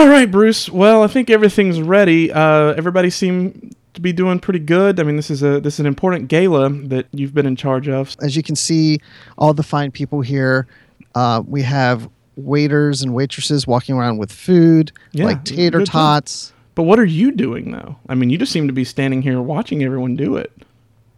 All right, Bruce. Well, I think everything's ready. Uh, everybody seem to be doing pretty good. I mean, this is a this is an important gala that you've been in charge of. As you can see, all the fine people here. Uh, we have waiters and waitresses walking around with food, Yeah, like tater tots. But what are you doing though? I mean, you just seem to be standing here watching everyone do it.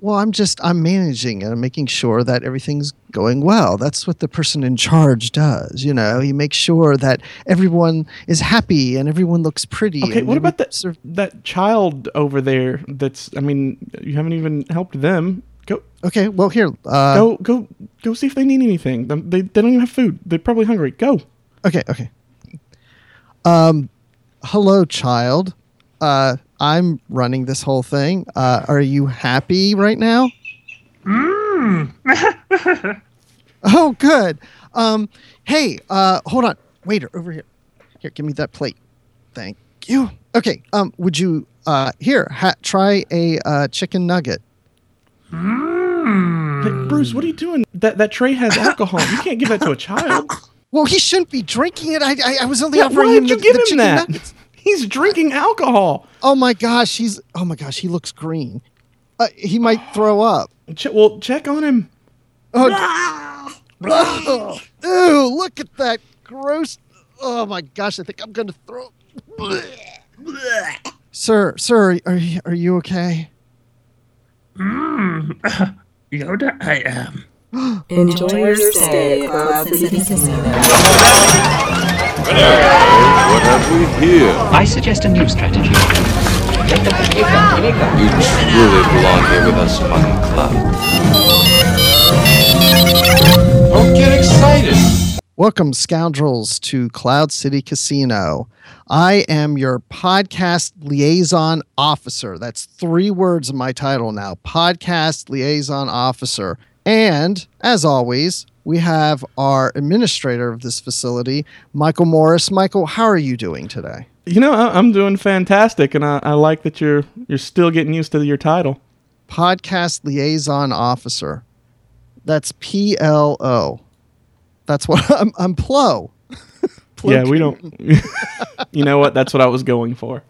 Well, I'm just I'm managing and I'm making sure that everything's going well. That's what the person in charge does. You know, he makes sure that everyone is happy and everyone looks pretty. Okay, what about that serve- that child over there? That's I mean, you haven't even helped them. Go Okay, well here. Uh, go go go see if they need anything. They they don't even have food. They're probably hungry. Go. Okay, okay. Um, hello, child. Uh, I'm running this whole thing. Uh, are you happy right now? oh, good. Um, hey, uh, hold on, waiter, over here. Here, give me that plate. Thank you. Okay. Um, would you uh here ha- try a uh, chicken nugget? Hey, Bruce, what are you doing? That that tray has alcohol. you can't give that to a child. Well, he shouldn't be drinking it. I I, I was only Yeah, offering why him did the, you give the him chicken that? nuggets. He's drinking alcohol. Oh my gosh, he's oh my gosh, he looks green. Uh, he might throw up. Ch- well, check on him. Oh, oh, ew, look at that gross. Oh my gosh, I think I'm going to throw Sir, sir, are you, are you okay? Yoda, I am. Enjoy your stay at Cloud City Casino. What have we here? I suggest a new strategy. You truly belong here with us on Cloud. Don't get excited! Welcome, scoundrels, to Cloud City Casino. I am your podcast liaison officer. That's three words in my title now podcast liaison officer. And as always, we have our administrator of this facility, Michael Morris. Michael, how are you doing today? You know, I, I'm doing fantastic, and I, I like that you're you're still getting used to your title. Podcast liaison officer. That's P L O. That's what I'm. I'm Plo. Yeah, we don't. you know what? That's what I was going for.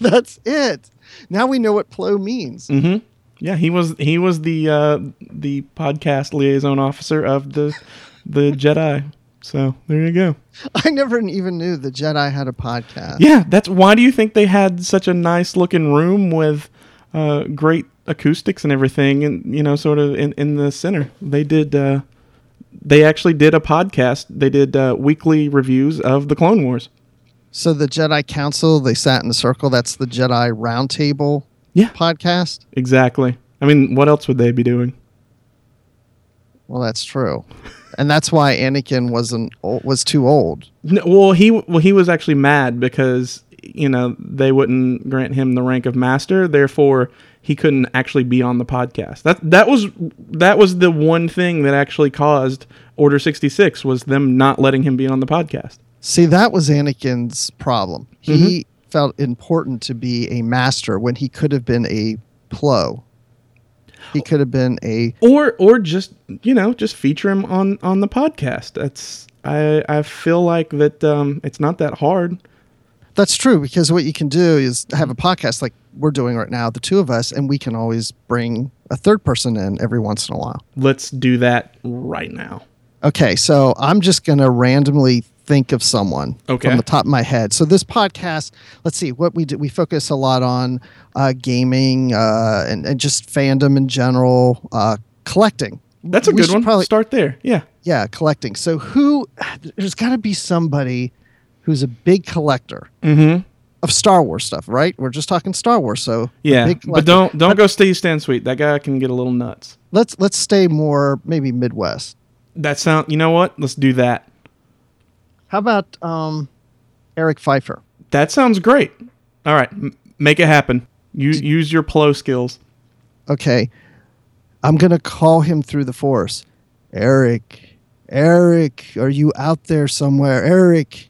That's it. Now we know what Plo means. Mm-hmm. Yeah, he was he was the uh, the podcast liaison officer of the the Jedi. So there you go. I never even knew the Jedi had a podcast. Yeah, that's why do you think they had such a nice looking room with uh, great acoustics and everything, and you know, sort of in, in the center. They did. Uh, they actually did a podcast. They did uh, weekly reviews of the Clone Wars. So the Jedi Council, they sat in a circle. That's the Jedi Roundtable Yeah, podcast. exactly. I mean, what else would they be doing? Well, that's true, and that's why Anakin wasn't was too old. No, well, he well he was actually mad because you know they wouldn't grant him the rank of master, therefore he couldn't actually be on the podcast. That that was that was the one thing that actually caused Order sixty six was them not letting him be on the podcast. See, that was Anakin's problem. He mm-hmm. Felt important to be a master when he could have been a plo. He could have been a Or or just you know just feature him on on the podcast. That's I I feel like that um, it's not that hard. That's true because what you can do is have a podcast like we're doing right now, the two of us, and we can always bring a third person in every once in a while. Let's do that right now. Okay, so I'm just going to randomly think of someone Okay. from the top of my head. So this podcast, let's see what we do. We focus a lot on uh, gaming uh, and, and just fandom in general, uh, collecting. That's a We good one. probably- Start there. Yeah. Yeah, collecting. So who? There's got to be somebody who's a big collector Mm-hmm. of Star Wars stuff, right? We're just talking Star Wars, so Yeah, but don't don't go Steve Sansweet. That guy can get a little nuts. let's let's stay more maybe Midwest. That sound. You know what? Let's do that. How about um, Eric Pfeiffer? That sounds great. All right, m- make it happen. Use use your plo skills. Okay, I'm gonna call him through the force. Eric, Eric, are you out there somewhere? Eric,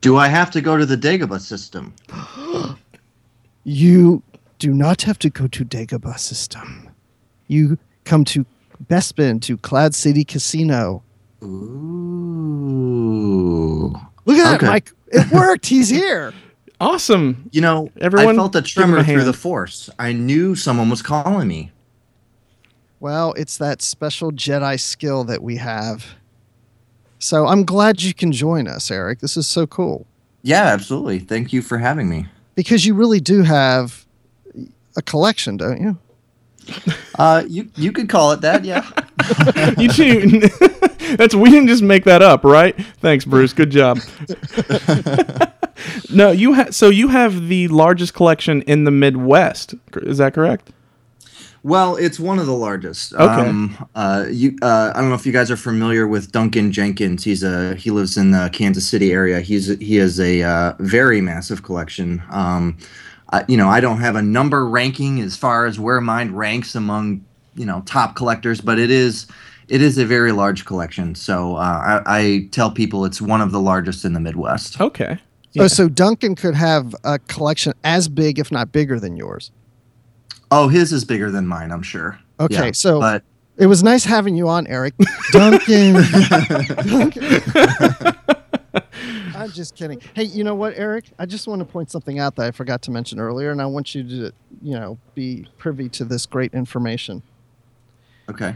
Do I have to go to the Dagobah system? you do not have to go to Dagobah system. You come to Bespin to Cloud City Casino. Ooh. Look at Okay. that, Mike. It worked. He's here. Awesome. You know, Everyone I felt a give him a tremor through the force. I knew someone was calling me. Well, it's that special Jedi skill that we have. So I'm glad you can join us, Eric. This is so cool Yeah, absolutely. Thank you for having me. because you really do have a collection, don't you? Uh, you you could call it that, yeah. You too. that's we didn't just make that up, right? Thanks, Bruce. Good job. no, you have. So you have the largest collection in the Midwest. Is that correct? Well, it's one of the largest. Okay. Um, uh, you, uh, I don't know if you guys are familiar with Duncan Jenkins. He's a he lives in the Kansas City area. He's he has a uh, very massive collection. Um, I, you know, I don't have a number ranking as far as where mine ranks among you know top collectors, but it is it is a very large collection. So uh, I, I tell people it's one of the largest in the Midwest. Okay. Oh, so Duncan could have a collection as big, if not bigger, than yours. Oh, his is bigger than mine, I'm sure. Okay, Yeah, so- but It was nice having you on, Eric. Duncan. Duncan. I'm just kidding. Hey, you know what, Eric? I just want to point something out that I forgot to mention earlier, and I want you to, you know, be privy to this great information. Okay.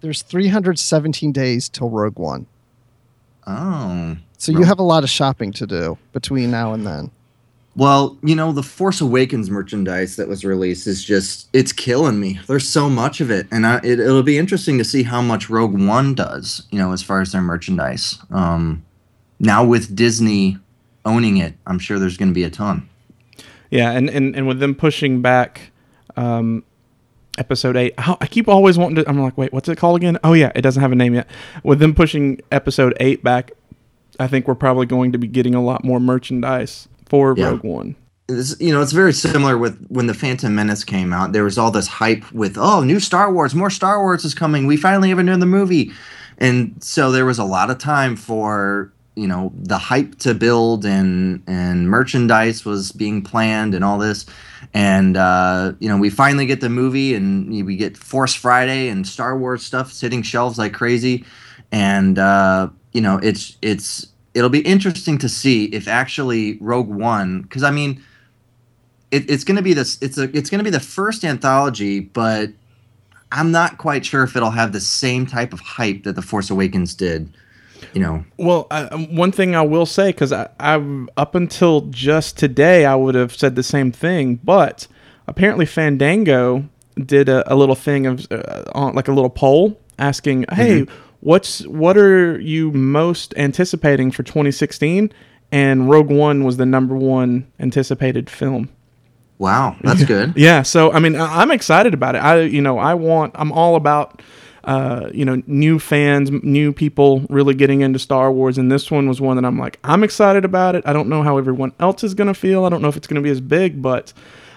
There's 317 days till Rogue One, Oh. so you have a lot of shopping to do between now and then. Well, you know, the Force Awakens merchandise that was released is just it's killing me. There's so much of it, and I, it, it'll be interesting to see how much Rogue One does. You know, as far as their merchandise. Um, now with Disney owning it, I'm sure there's going to be a ton. Yeah, and, and, and with them pushing back um, episode eight, how, I keep always wanting to. I'm like, wait, what's it called again? Oh yeah, it doesn't have a name yet. With them pushing episode eight back, I think we're probably going to be getting a lot more merchandise for Yeah. Rogue One. It's, you know, it's very similar with when the Phantom Menace came out. There was all this hype with, oh, new Star Wars, more Star Wars is coming. We finally have a new movie, and so there was a lot of time for you know the hype to build and and merchandise was being planned and all this, and uh, you know we finally get the movie and we get Force Friday and Star Wars stuff hitting shelves like crazy, and uh, you know it's it's it'll be interesting to see if actually Rogue One, because I mean it, it's going to be this it's a it's going to be the first anthology but i'm not quite sure if it'll have the same type of hype that the force awakens did you know Well, I, um, one thing I will say, because I, I up until just today, I would have said the same thing, but apparently Fandango did a, a little thing of uh, on, like a little poll asking, "Hey, what's what are you most anticipating for 2016?" And Rogue One was the number one anticipated film. wow that's good Yeah, so I mean, I'm excited about it. I, you know, I want, I'm all about, uh, you know, new fans, new people really getting into Star Wars, and this one was one that I'm like, I'm excited about it. I don't know how everyone else is gonna feel. I don't know if it's gonna be as big, but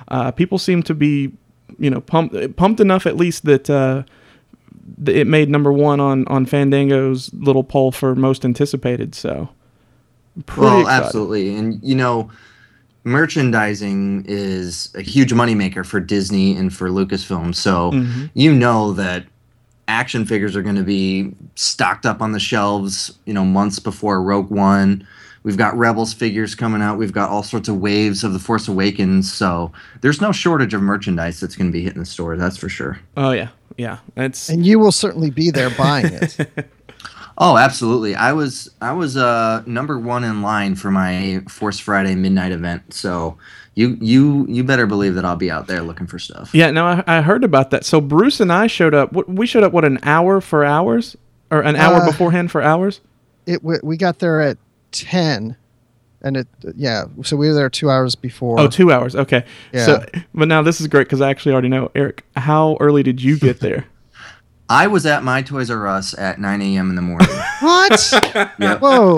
uh, people seem to be, you know, pumped, pumped enough at least that. Uh, it made number one on on Fandango's little poll for most anticipated. So, pretty well excited. absolutely and you know merchandising is a huge moneymaker for disney and for lucasfilm so Mm-hmm. you know that action figures are going to be stocked up on the shelves you know months before rogue one we've got rebels figures coming out we've got all sorts of waves of the force awakens so there's no shortage of merchandise that's going to be hitting the store that's for sure Oh yeah, yeah. It's And you will certainly be there buying it. oh absolutely i was i was uh number one in line for my force friday midnight event so you you you better believe that i'll be out there looking for stuff Yeah, no, I, I heard about that. So Bruce and I showed up. What we showed up what an hour for hours, or an hour Uh, beforehand for hours. It we, we got there at 10, and it yeah. So we were there two hours before. Oh, two hours. Okay. yeah. So, but now this is great because I actually already know. Eric, how early did you get there? i was at my toys r us at 9 a.m in the morning What? Yep. Whoa!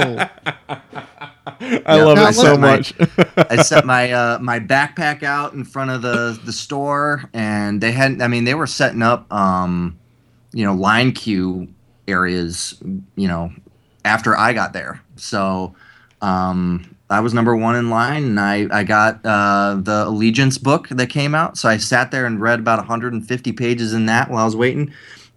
I Yeah. love Now, it so let- much. I set my uh, my backpack out in front of the the store, and they had. I mean, they were setting up, um, you know, line queue areas. You know, after I got there, so um, I was number one in line, and I I got uh, the Allegiance book that came out. So I sat there and read about 150 pages in that while I was waiting.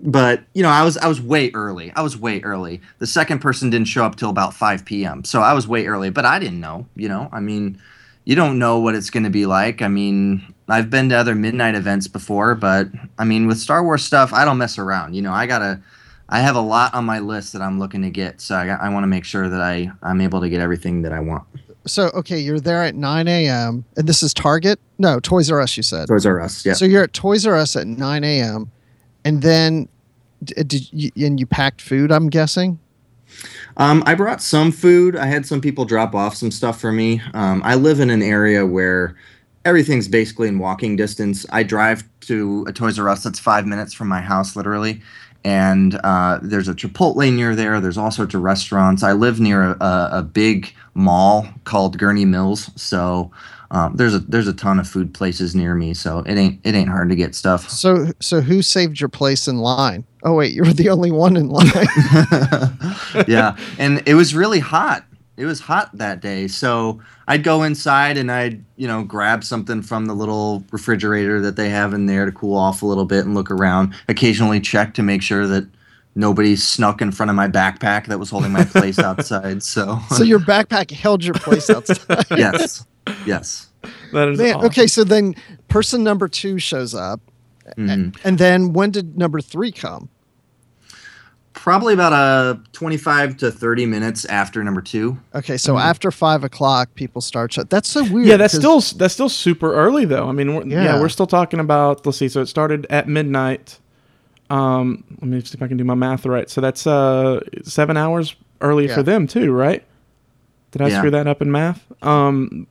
But you know, I was I was way early. I was way early. The second person didn't show up till about 5 p.m. So I was way early, but I didn't know. You know, I mean, you don't know what it's going to be like. I mean, I've been to other midnight events before, but I mean, with Star Wars stuff, I don't mess around. You know, I gotta. I have a lot on my list that I'm looking to get, so I, I want to make sure that I I'm able to get everything that I want. So okay, you're there at 9 a.m. and this is Target. No, Toys R Us. You said. Toys R Us, yeah. So you're at Toys R Us at 9 a.m. and then did you and you packed food? I'm guessing. Um, I brought some food. I had some people drop off some stuff for me. Um, I live in an area where everything's basically in walking distance. I drive to a Toys R Us that's five minutes from my house, literally. And uh, there's a Chipotle near there. There's all sorts of restaurants. I live near a, a, a big mall called Gurnee Mills, so um, there's a there's a ton of food places near me. So it ain't it ain't hard to get stuff. So so who saved your place in line? Oh wait, you were the only one in line. yeah, and it was really hot. It was hot that day, so I'd go inside and I'd you know grab something from the little refrigerator that they have in there to cool off a little bit and look around. Occasionally check to make sure that nobody snuck in front of my backpack that was holding my place outside. So, so your backpack held your place outside. yes, yes. That is Man, awesome. okay, so then person number two shows up, Mhm. and then when did number three come? Probably about a 25 to 30 minutes after number two. Okay, so after five o'clock, people start. Sh- that's so weird. Yeah, that's 'cause- still that's still super early though. I mean, we're, yeah. Yeah. we're still talking about. Let's see. So it started at midnight. Um, let me see if I can do my math right. So that's uh seven hours early Yeah. for them too, right? Did I Yeah. screw that up in math? Um,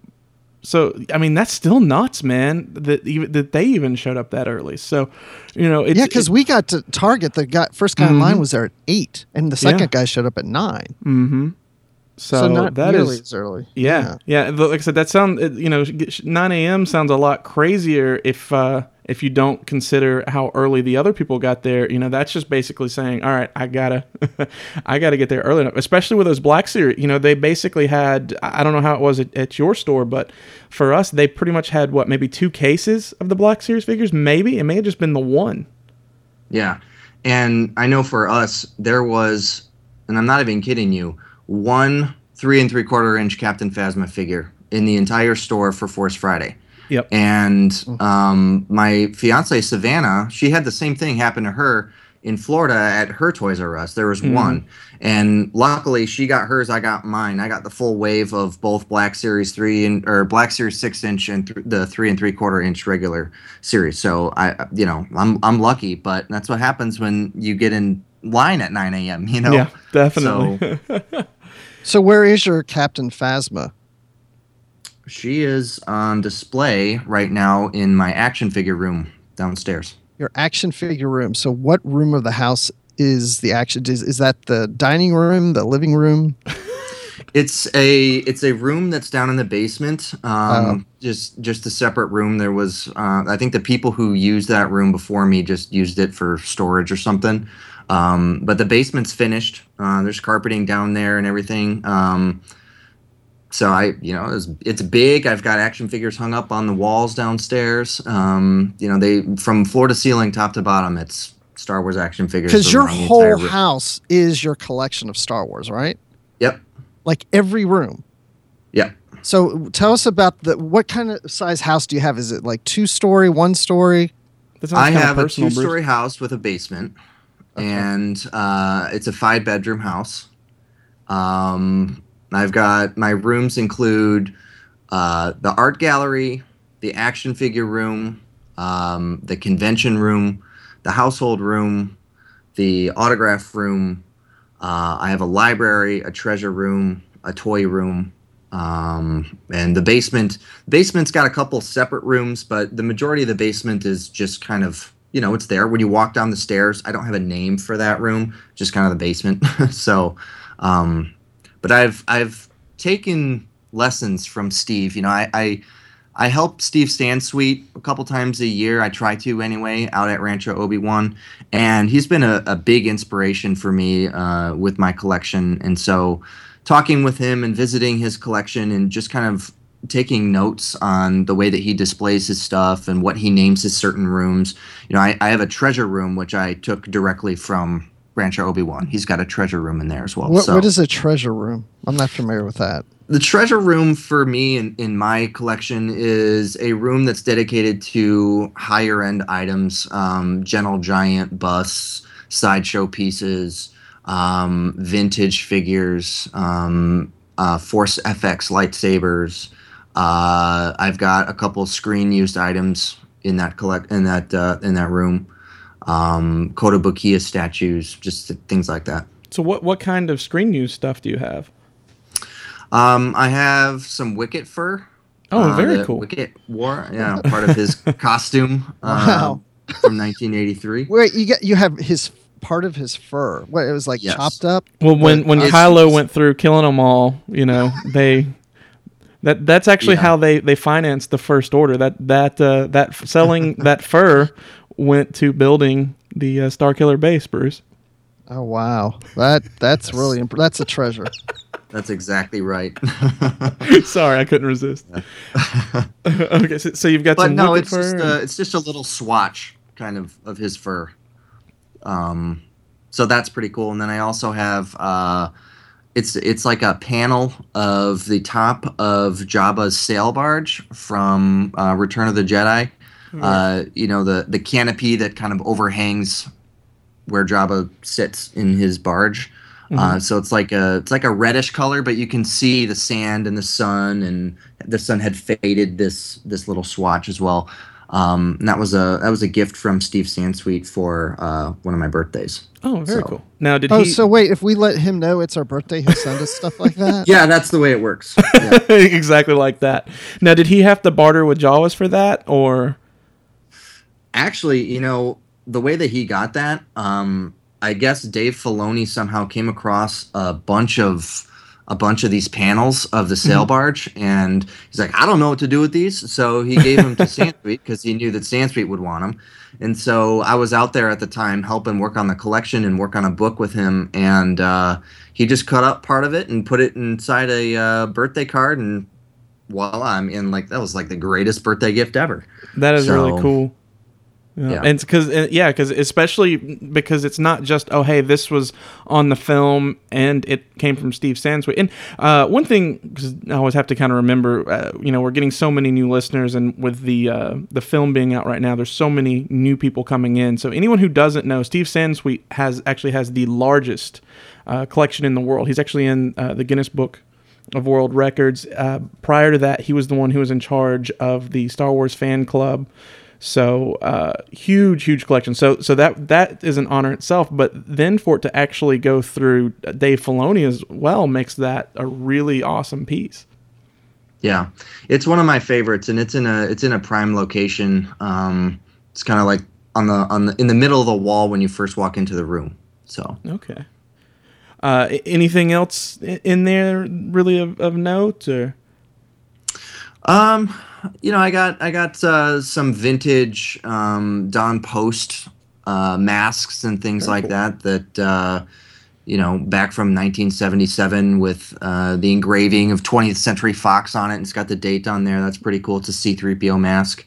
so I mean that's still nuts, man. That even that they even showed up that early. So, you know, it's, yeah, because we got to Target. The guy, first guy in line Mhm. was there at eight, and the second Yeah. guy showed up at nine. mm-hmm. So, So, not that nearly is as early. Yeah, yeah. th- Like I said, that sound you know, nine a.m. sounds a lot crazier if uh, if you don't consider how early the other people got there. You know, that's just basically saying, all right, I gotta, I gotta get there early enough. Especially with those Black Series, you know, they basically had. I don't know how it was at, at your store, but for us, they pretty much had what maybe two cases of the Black Series figures. Maybe it may have just been the one. Yeah. And I know for us, there was, and I'm not even kidding you, one three and three quarter inch Captain Phasma figure in the entire store for Force Friday. Yep. And um, my fiance Savannah, she had the same thing happen to her in Florida at her Toys R Us. There was Mhm. one, and luckily she got hers. I got mine. I got the full wave of both Black Series three and or Black Series six inch and th- the three and three quarter inch regular series. So I, you know, I'm I'm lucky, but that's what happens when you get in line at 9 a.m. You know. Yeah, definitely. So where is your Captain Phasma? She is on display right now in my action figure room downstairs. Your action figure room. So what room of the house is the action? Is, is that the dining room, the living room? It's a it's a room that's down in the basement. Um, Oh. Just just a separate room. There was uh, I think the people who used that room before me just used it for storage or something. Um, but the basement's finished. Uh, there's carpeting down there and everything. Um, so I, you know, it's, it's big. I've got action figures hung up on the walls downstairs. Um, you know, they from floor to ceiling, top to bottom. It's Star Wars action figures. Because your whole house is your collection of Star Wars, right? Yep. Like every room. Yep. So tell us about the what kind of size house do you have? Is it like two story, one story? I have a two-story house with a basement, and uh, it's a five-bedroom house. Um, I've got my rooms include uh, the art gallery, the action figure room, um, the convention room, the household room, the autograph room. Uh, I have a library, a treasure room, a toy room, um, and the basement. Basement's got a couple separate rooms, but the majority of the basement is just kind of you know it's there when you walk down the stairs. I don't have a name for that room, just kind of the basement. so, um, but I've I've taken lessons from Steve. You know, I. I I help Steve Sansweet a couple times a year. I try to anyway, out at Rancho Obi Wan, and he's been a, a big inspiration for me uh, with my collection. And so, talking with him and visiting his collection and just kind of taking notes on the way that he displays his stuff and what he names his certain rooms. You know, I, I have a treasure room which I took directly from Rancho Obi Wan. He's got a treasure room in there as well. What, so what is a treasure room? I'm not familiar with that. the treasure room for me in, in my collection is a room that's dedicated to higher end items, um, Gentle Giant busts, sideshow pieces, um, vintage figures, um, uh, Force FX lightsabers. Uh, I've got a couple screen used items in that collect in that uh, in that room. Um, Kotobukiya statues, just things like that. So what what kind of screen use stuff do you have? Um, I have some Wicket fur. Oh, uh, very cool. Wicket wore, yeah, part of his costume. uh, Wow. from 1983. Wait, you get you have his part of his fur. What it was like Yes. chopped up. Well, when when it's- Kylo went through killing them all, you know they that that's actually Yeah. how they they financed the first order. That that uh, that selling that fur went to building the uh, Star Killer base, Bruce. Oh wow, that that's really imp- that's a treasure. That's exactly right. Sorry, I couldn't resist. okay, so, so you've got but some no, Wicket it's just fur. a, it's just a little swatch kind of of his fur. Um, so that's pretty cool. And then I also have uh, it's it's like a panel of the top of Jabba's sail barge from uh, Return of the Jedi. Uh, you know the the canopy that kind of overhangs where Jabba sits in his barge. Uh, so it's like a it's like a reddish color, but you can see the sand and the sun, and the sun had faded this this little swatch as well. Um, and that was a that was a gift from Steve Sansweet for uh, one of my birthdays. oh, very so- cool. Now, did Oh, he? so wait, if we let him know it's our birthday, he'll send us stuff like that. Yeah, that's the way it works. Yeah. exactly like that. Now, did he have to barter with Jawas for that, or? Actually, you know, the way that he got that, um, I guess Dave Filoni somehow came across a bunch of a bunch of these panels of the sail barge, and he's like, I don't know what to do with these, so he gave them to Sansweet because he knew that Sansweet would want them. And so I was out there at the time helping work on the collection and work on a book with him, and uh, he just cut up part of it and put it inside a uh, birthday card, and voila! I mean, like that was like the greatest birthday gift ever. That is really cool. Yeah, Yeah. and because yeah, because especially because it's not just oh hey this was on the film and it came from Steve Sansweet. And uh, one thing, because I always have to kind of remember, uh, you know, we're getting so many new listeners, and with the uh, the film being out right now, there's so many new people coming in. So anyone who doesn't know, Steve Sansweet has actually has the largest uh, collection in the world. He's actually in uh, the Guinness Book of World Records. Uh, prior to that, he was the one who was in charge of the Star Wars fan club. So uh, huge, huge collection. So so that that is an honor itself. But then for it to actually go through Dave Filoni as well makes that a really awesome piece. Yeah, it's one of my favorites, and it's in a it's in a prime location. Um, it's kind of like on the on the in the middle of the wall when you first walk into the room. So Okay. Uh, anything else in there really of, of note or? Um, you know, I got I got uh, some vintage um, Don Post uh, masks and things like that. That uh, you know, back from 1977 with uh, the engraving of 20th Century Fox on it. And it's got the date on there. That's pretty cool. It's a C3PO mask.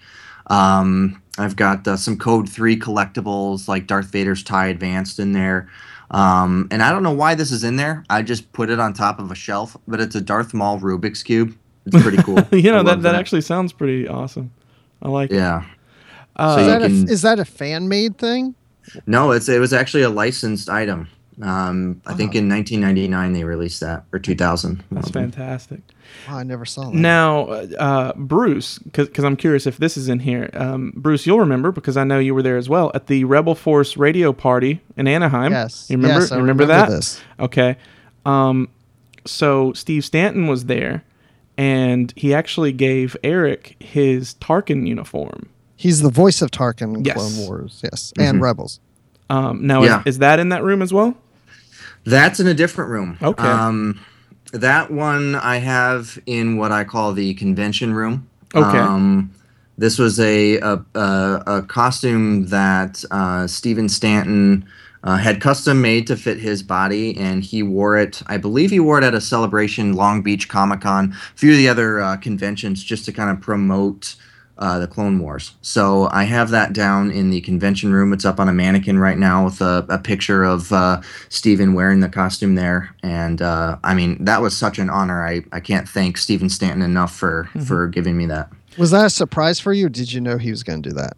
Um, I've got uh, some Code 3 collectibles like Darth Vader's tie advanced in there. Um, and I don't know why this is in there. I just put it on top of a shelf, but it's a Darth Maul Rubik's cube. It's pretty cool. you know I that that actually sounds pretty awesome. I like it. Yeah. Uh, So Is you that, a, can- is that a fan made thing? No, it's it was actually a licensed item. Um, I think Oh. in 1999 they released that or 2000. That's fantastic. Oh, I never saw that. Now, uh, Bruce, because I'm curious if this is in here. Um, Bruce, you'll remember because I know you were there as well at the Rebel Force radio party in Anaheim. yes, you remember? Yes, I you remember, that? This. Okay. Um, so Steve Stanton was there, and he actually gave Eric his Tarkin uniform. He's the voice of Tarkin in Yes. Clone Wars. Yes, and Rebels. Um, now, Yeah. is, is that in that room as well? That's in a different room. Okay. Um, that one I have in what I call the convention room. Okay. Um, this was a a, a, a costume that uh, Stephen Stanton uh, had custom made to fit his body, and he wore it. I believe he wore it at a celebration, Long Beach Comic Con, a few of the other uh, conventions, just to kind of promote uh, the Clone Wars. So I have that down in the convention room. It's up on a mannequin right now with a, a picture of uh, Steven wearing the costume there. And uh, I mean, that was such an honor. I, I can't thank Stephen Stanton enough for, for giving me that. Was that a surprise for you? Did you know he was going to do that?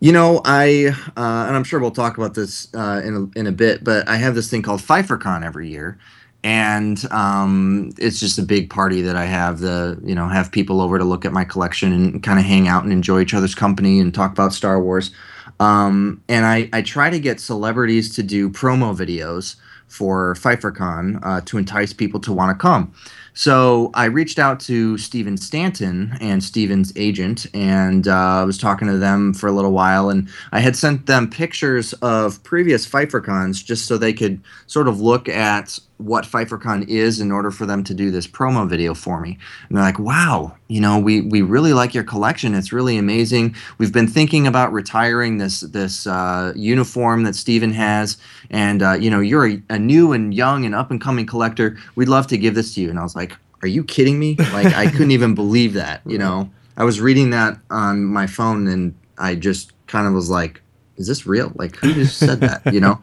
You know, I uh, and I'm sure we'll talk about this uh, in a, in a bit, but I have this thing called PfeifferCon every year, and um, it's just a big party that I have. The you know have people over to look at my collection and kind of hang out and enjoy each other's company and talk about Star Wars. Um, and I I try to get celebrities to do promo videos for PfeifferCon uh, to entice people to want to come. So I reached out to Stephen Stanton and Steven's agent, and uh, I was talking to them for a little while. And I had sent them pictures of previous PfeifferCons just so they could sort of look at what PfeifferCon is in order for them to do this promo video for me. And they're like, "Wow, you know, we we really like your collection. It's really amazing. We've been thinking about retiring this this uh, uniform that Steven has, and uh, you know, you're a, a new and young and up and coming collector. We'd love to give this to you." And I was like, "Are you kidding me? Like, I couldn't even believe that. You know, I was reading that on my phone, and I just kind of was like, "Is this real? Like, who just said that? You know?"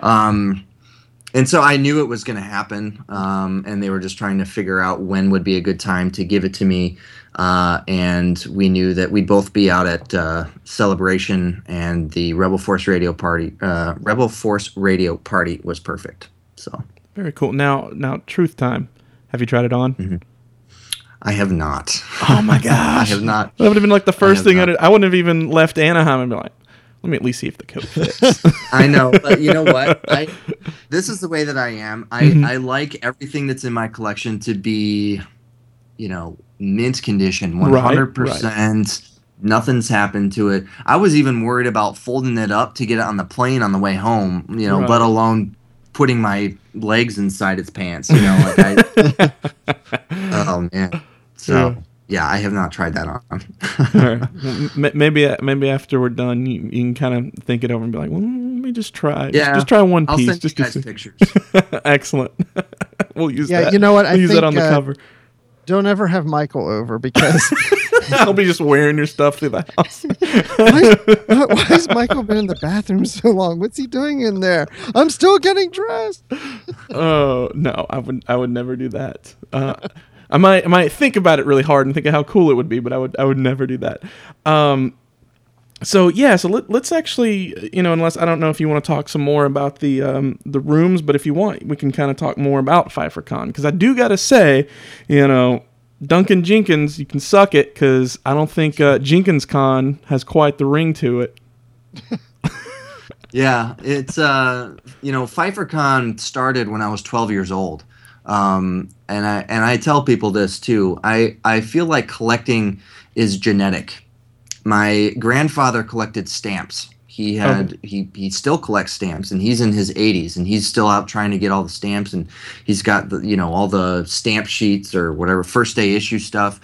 Um, and so I knew it was going to happen, um, and they were just trying to figure out when would be a good time to give it to me. Uh, and we knew that we'd both be out at uh, Celebration, and the Rebel Force Radio party, uh, Rebel Force Radio party, was perfect. So Very cool. Now, now, truth time. Have you tried it on? Mm-hmm. I have not. Oh my gosh, I have not. That would have been like the first have thing not. I'd, I wouldn't have even left Anaheim and be like, let me at least see if the coat fits. I know, but you know what? I this is the way that I am. I Mhm. I like everything that's in my collection to be, you know, mint condition, one hundred percent. Nothing's happened to it. I was even worried about folding it up to get it on the plane on the way home. You know, Right. let alone putting my legs inside its pants. You know, like I. oh man. So yeah, I have not tried that on. All right. M- maybe maybe after we're done, you, you can kind of think it over and be like, well, let me just try. Just- Yeah, just, try one I'll piece. send just to guys see. pictures. Excellent. we'll use Yeah, that. you know what? I We'll use that on the uh, cover. Don't ever have Michael over because I'll be just wearing your stuff through the house. why, why why has Michael been in the bathroom so long? What's he doing in there? I'm still getting dressed. Oh no, I would I would never do that. Uh, I might I might think about it really hard and think of how cool it would be, but I would I would never do that. Um, so yeah, so let, let's actually you know unless I don't know if you want to talk some more about the um, the rooms, but if you want, we can kind of talk more about PfeifferCon because I do gotta say, you know. Duncan Jenkins, you can suck it because I don't think uh, Jenkins Con has quite the ring to it. Yeah, it's uh, you know, PfeifferCon started when I was 12 years old, um, and I and I tell people this too. I I feel like collecting is genetic. My grandfather collected stamps. He oh. had he he still collects stamps, and he's in his 80s, and he's still out trying to get all the stamps, and he's got the you know all the stamp sheets or whatever first day issue stuff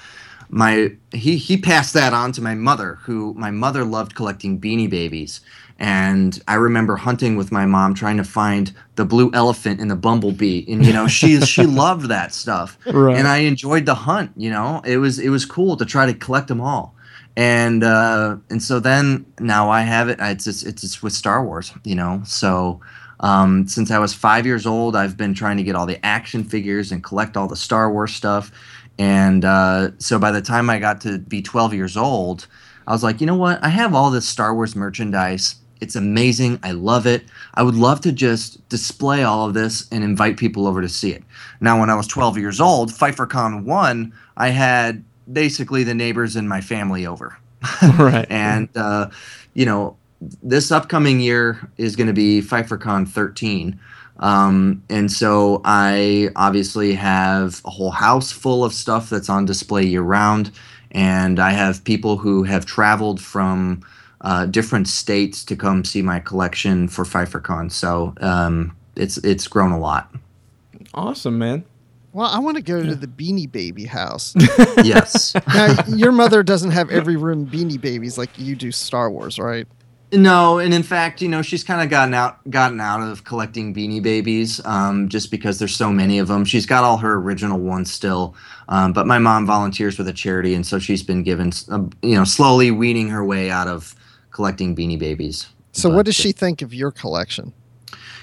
my he he passed that on to my mother who my mother loved collecting beanie babies and i remember hunting with my mom trying to find the blue elephant and the bumblebee and you know she she loved that stuff Right. and i enjoyed the hunt you know it was it was cool to try to collect them all and uh and so then now i have it it's just it's just with star wars you know so um, since I was five years old, I've been trying to get all the action figures and collect all the Star Wars stuff. And uh, so by the time I got to be 12 years old, I was like, you know what? I have all this Star Wars merchandise. It's amazing. I love it. I would love to just display all of this and invite people over to see it. Now, when I was 12 years old, PfeifferCon 1, I had basically the neighbors and my family over. right. And uh, you know, this upcoming year is going to be PfeifferCon 13. Um, and so I obviously have a whole house full of stuff that's on display year round. And I have people who have traveled from uh, different states to come see my collection for PfeifferCon. So um, it's it's grown a lot. awesome, man. Well, I want to go to the Beanie Baby house. Yes. now, your mother doesn't have every room Beanie Babies like you do Star Wars, right? No, and in fact, you know, she's kind of gotten out gotten out of collecting Beanie Babies, um, just because there's so many of them. She's got all her original ones still, um, but my mom volunteers with a charity, and so she's been given, uh, you know, slowly weaning her way out of collecting Beanie Babies. So, But- what does she think of your collection?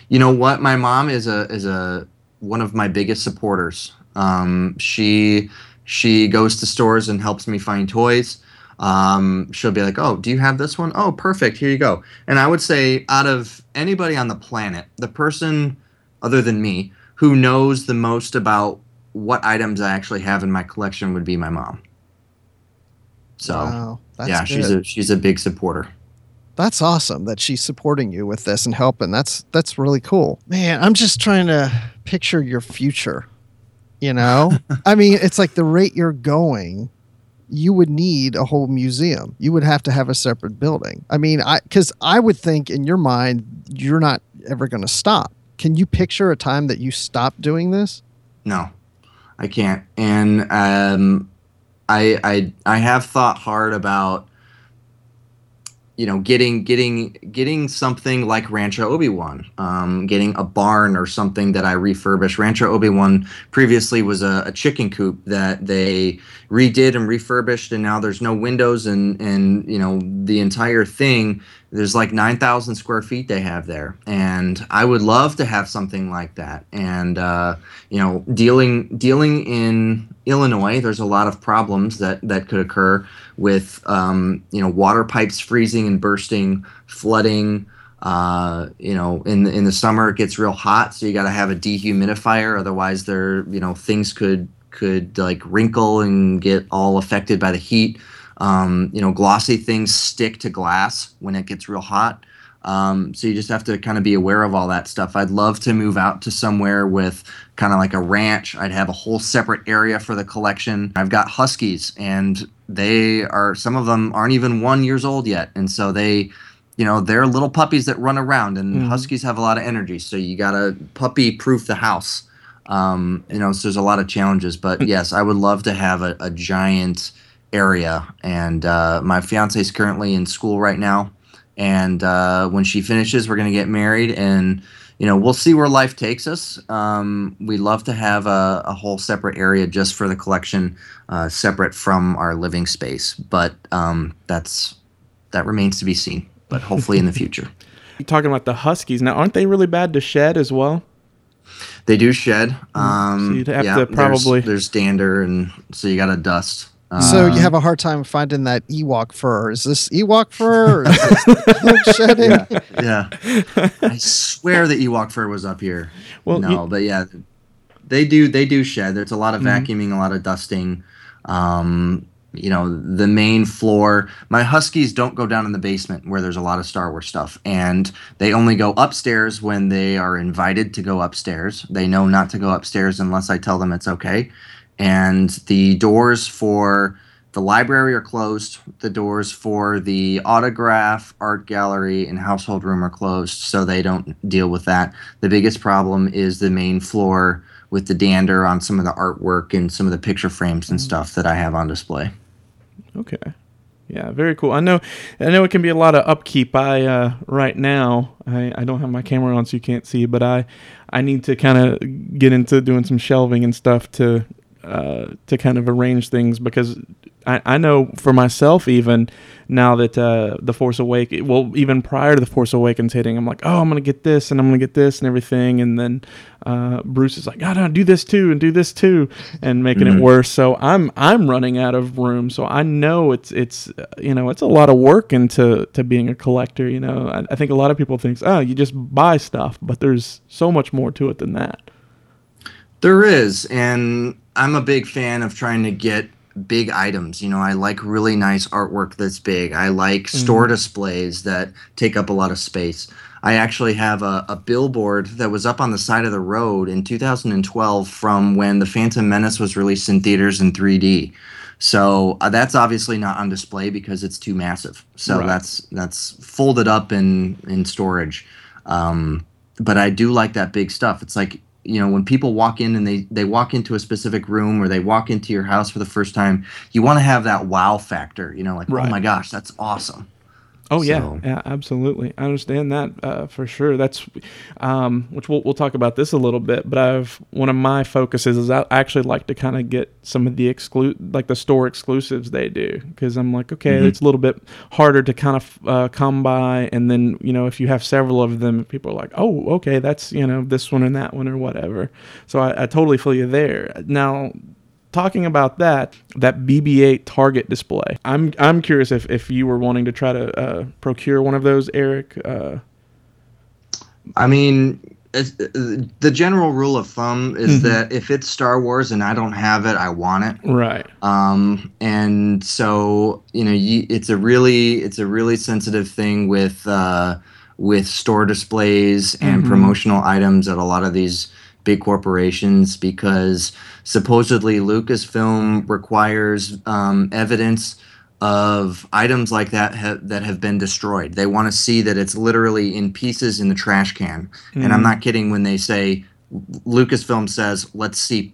You know what? My mom is a is a one of my biggest supporters. Um, she she goes to stores and helps me find toys. Um, she'll be like, "Oh, do you have this one? Oh, perfect. Here you go." And I would say, out of anybody on the planet, the person other than me who knows the most about what items I actually have in my collection would be my mom. So wow, that's yeah, good. she's a she's a big supporter. That's awesome that she's supporting you with this and helping. That's that's really cool. Man, I'm just trying to picture your future. You know? I mean, it's like the rate you're going, you would need a whole museum. You would have to have a separate building. I mean, I cuz I would think in your mind you're not ever going to stop. Can you picture a time that you stop doing this? No, I can't. And um, I I I have thought hard about you know getting getting getting something like Rancho Obi Wan, um, getting a barn or something that I refurbish. Rancho Obi Wan previously was a, a chicken coop that they redid and refurbished, and now there's no windows and and you know the entire thing. There's like nine thousand square feet they have there, and I would love to have something like that. And uh, you know, dealing dealing in Illinois, there's a lot of problems that that could occur with um, you know water pipes freezing and bursting, flooding. Uh, you know, in the, in the summer it gets real hot, so you got to have a dehumidifier. Otherwise, there you know things could could like wrinkle and get all affected by the heat. Um, you know, glossy things stick to glass when it gets real hot. Um, so you just have to kind of be aware of all that stuff. I'd love to move out to somewhere with kind of like a ranch. I'd have a whole separate area for the collection. I've got huskies, and they are some of them aren't even one years old yet, and so they, you know, they're little puppies that run around, and Mhm. huskies have a lot of energy. So you gotta puppy proof the house. Um, you know, so there's a lot of challenges, but yes, I would love to have a, a giant area. And uh, my fiance is currently in school right now, and uh, when she finishes, we're gonna get married, and you know, we'll see where life takes us. Um, we'd love to have a, a whole separate area just for the collection, uh, separate from our living space, but um, that's that remains to be seen. But hopefully in the future. You're talking about the Huskies. Now, aren't they really bad to shed as well? They do shed. Um, So you'd have yeah, to there's- probably- there's, dander, and so you got to dust. So you Um, have a hard time finding that Ewok fur. Is this Ewok fur? Or this hog shedding? yeah. I swear that Ewok fur was up here. Well, no, you- but yeah, they do. They do shed. There's a lot of Mhm. vacuuming, a lot of dusting. Um, you know, the main floor. My Huskies don't go down in the basement where there's a lot of Star Wars stuff, and they only go upstairs when they are invited to go upstairs. They know not to go upstairs unless I tell them it's okay. And the doors for the library are closed. The doors for the autograph, art gallery, and household room are closed, so they don't deal with that. The biggest problem is the main floor with the dander on some of the artwork and some of the picture frames and stuff that I have on display. Okay. Yeah, very cool. I know I know it can be a lot of upkeep. I uh right now I, I don't have my camera on so you can't see, but I I need to kind of get into doing some shelving and stuff to uh to kind of arrange things because I, I know for myself even now that uh the Force Awakens well even prior to the Force Awakens hitting I'm like oh I'm gonna get this and I'm gonna get this and everything. And then uh Bruce is like oh no do this too and do this too and making it worse. So I'm I'm running out of room. So I know it's it's uh, you know it's a lot of work into to being a collector you know. I, I think a lot of people think oh you just buy stuff but there's so much more to it than that. There is, and I'm a big fan of trying to get big items. You know, I like really nice artwork that's big. I like store displays that take up a lot of space. I actually have a, a billboard that was up on the side of the road in 2012 from when The Phantom Menace was released in theaters in 3D. So uh, that's obviously not on display because it's too massive. So Right. that's that's folded up in in storage. Um, but I do like that big stuff. It's like you know when people walk in and they they walk into a specific room or they walk into your house for the first time, you want to have that wow factor. You know, like oh Right. oh my gosh, that's awesome. Oh yeah, So- yeah, absolutely. I understand that uh, for sure. That's um, which we'll we'll talk about this a little bit. But I've one of my focuses is I actually like to kind of get some of the exclu like the store exclusives they do because I'm like okay, Mm-hmm. it's a little bit harder to kind of uh, come by, and then you know if you have several of them, people are like, oh okay, that's you know this one and that one or whatever. So I, I totally feel you there. Now talking about that that BB-8 target display. I'm I'm curious if, if you were wanting to try to uh, procure one of those, Eric. Uh, I mean, uh, the general rule of thumb is that if it's Star Wars and I don't have it, I want it. right. Um, and so you know, you, it's a really it's a really sensitive thing with uh, with store displays and promotional items at a lot of these big corporations because supposedly Lucasfilm requires um, evidence of items like that ha- that have been destroyed. They want to see that it's literally in pieces in the trash can. And I'm not kidding when they say Lucasfilm says, "Let's see,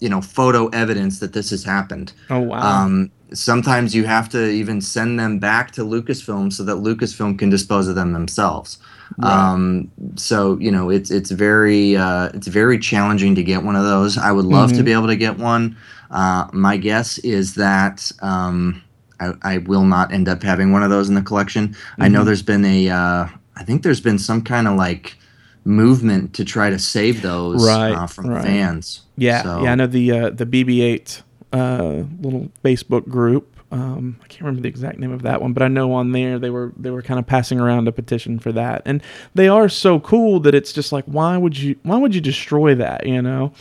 you know, photo evidence that this has happened." Oh wow. Um, sometimes you have to even send them back to Lucasfilm so that Lucasfilm can dispose of them themselves. Um, so you know it's it's very uh, it's very challenging to get one of those. I would love to be able to get one. Uh, my guess is that um, I, I will not end up having one of those in the collection. I know there's been a uh, I think there's been some kind of like movement to try to save those Right, uh, from right. fans. yeah, So- yeah. I know the uh, the BB-8 uh, little Facebook group. Um, I can't remember the exact name of that one, but I know on there they were they were kind of passing around a petition for that, and they are so cool that it's just like why would you why would you destroy that? You know.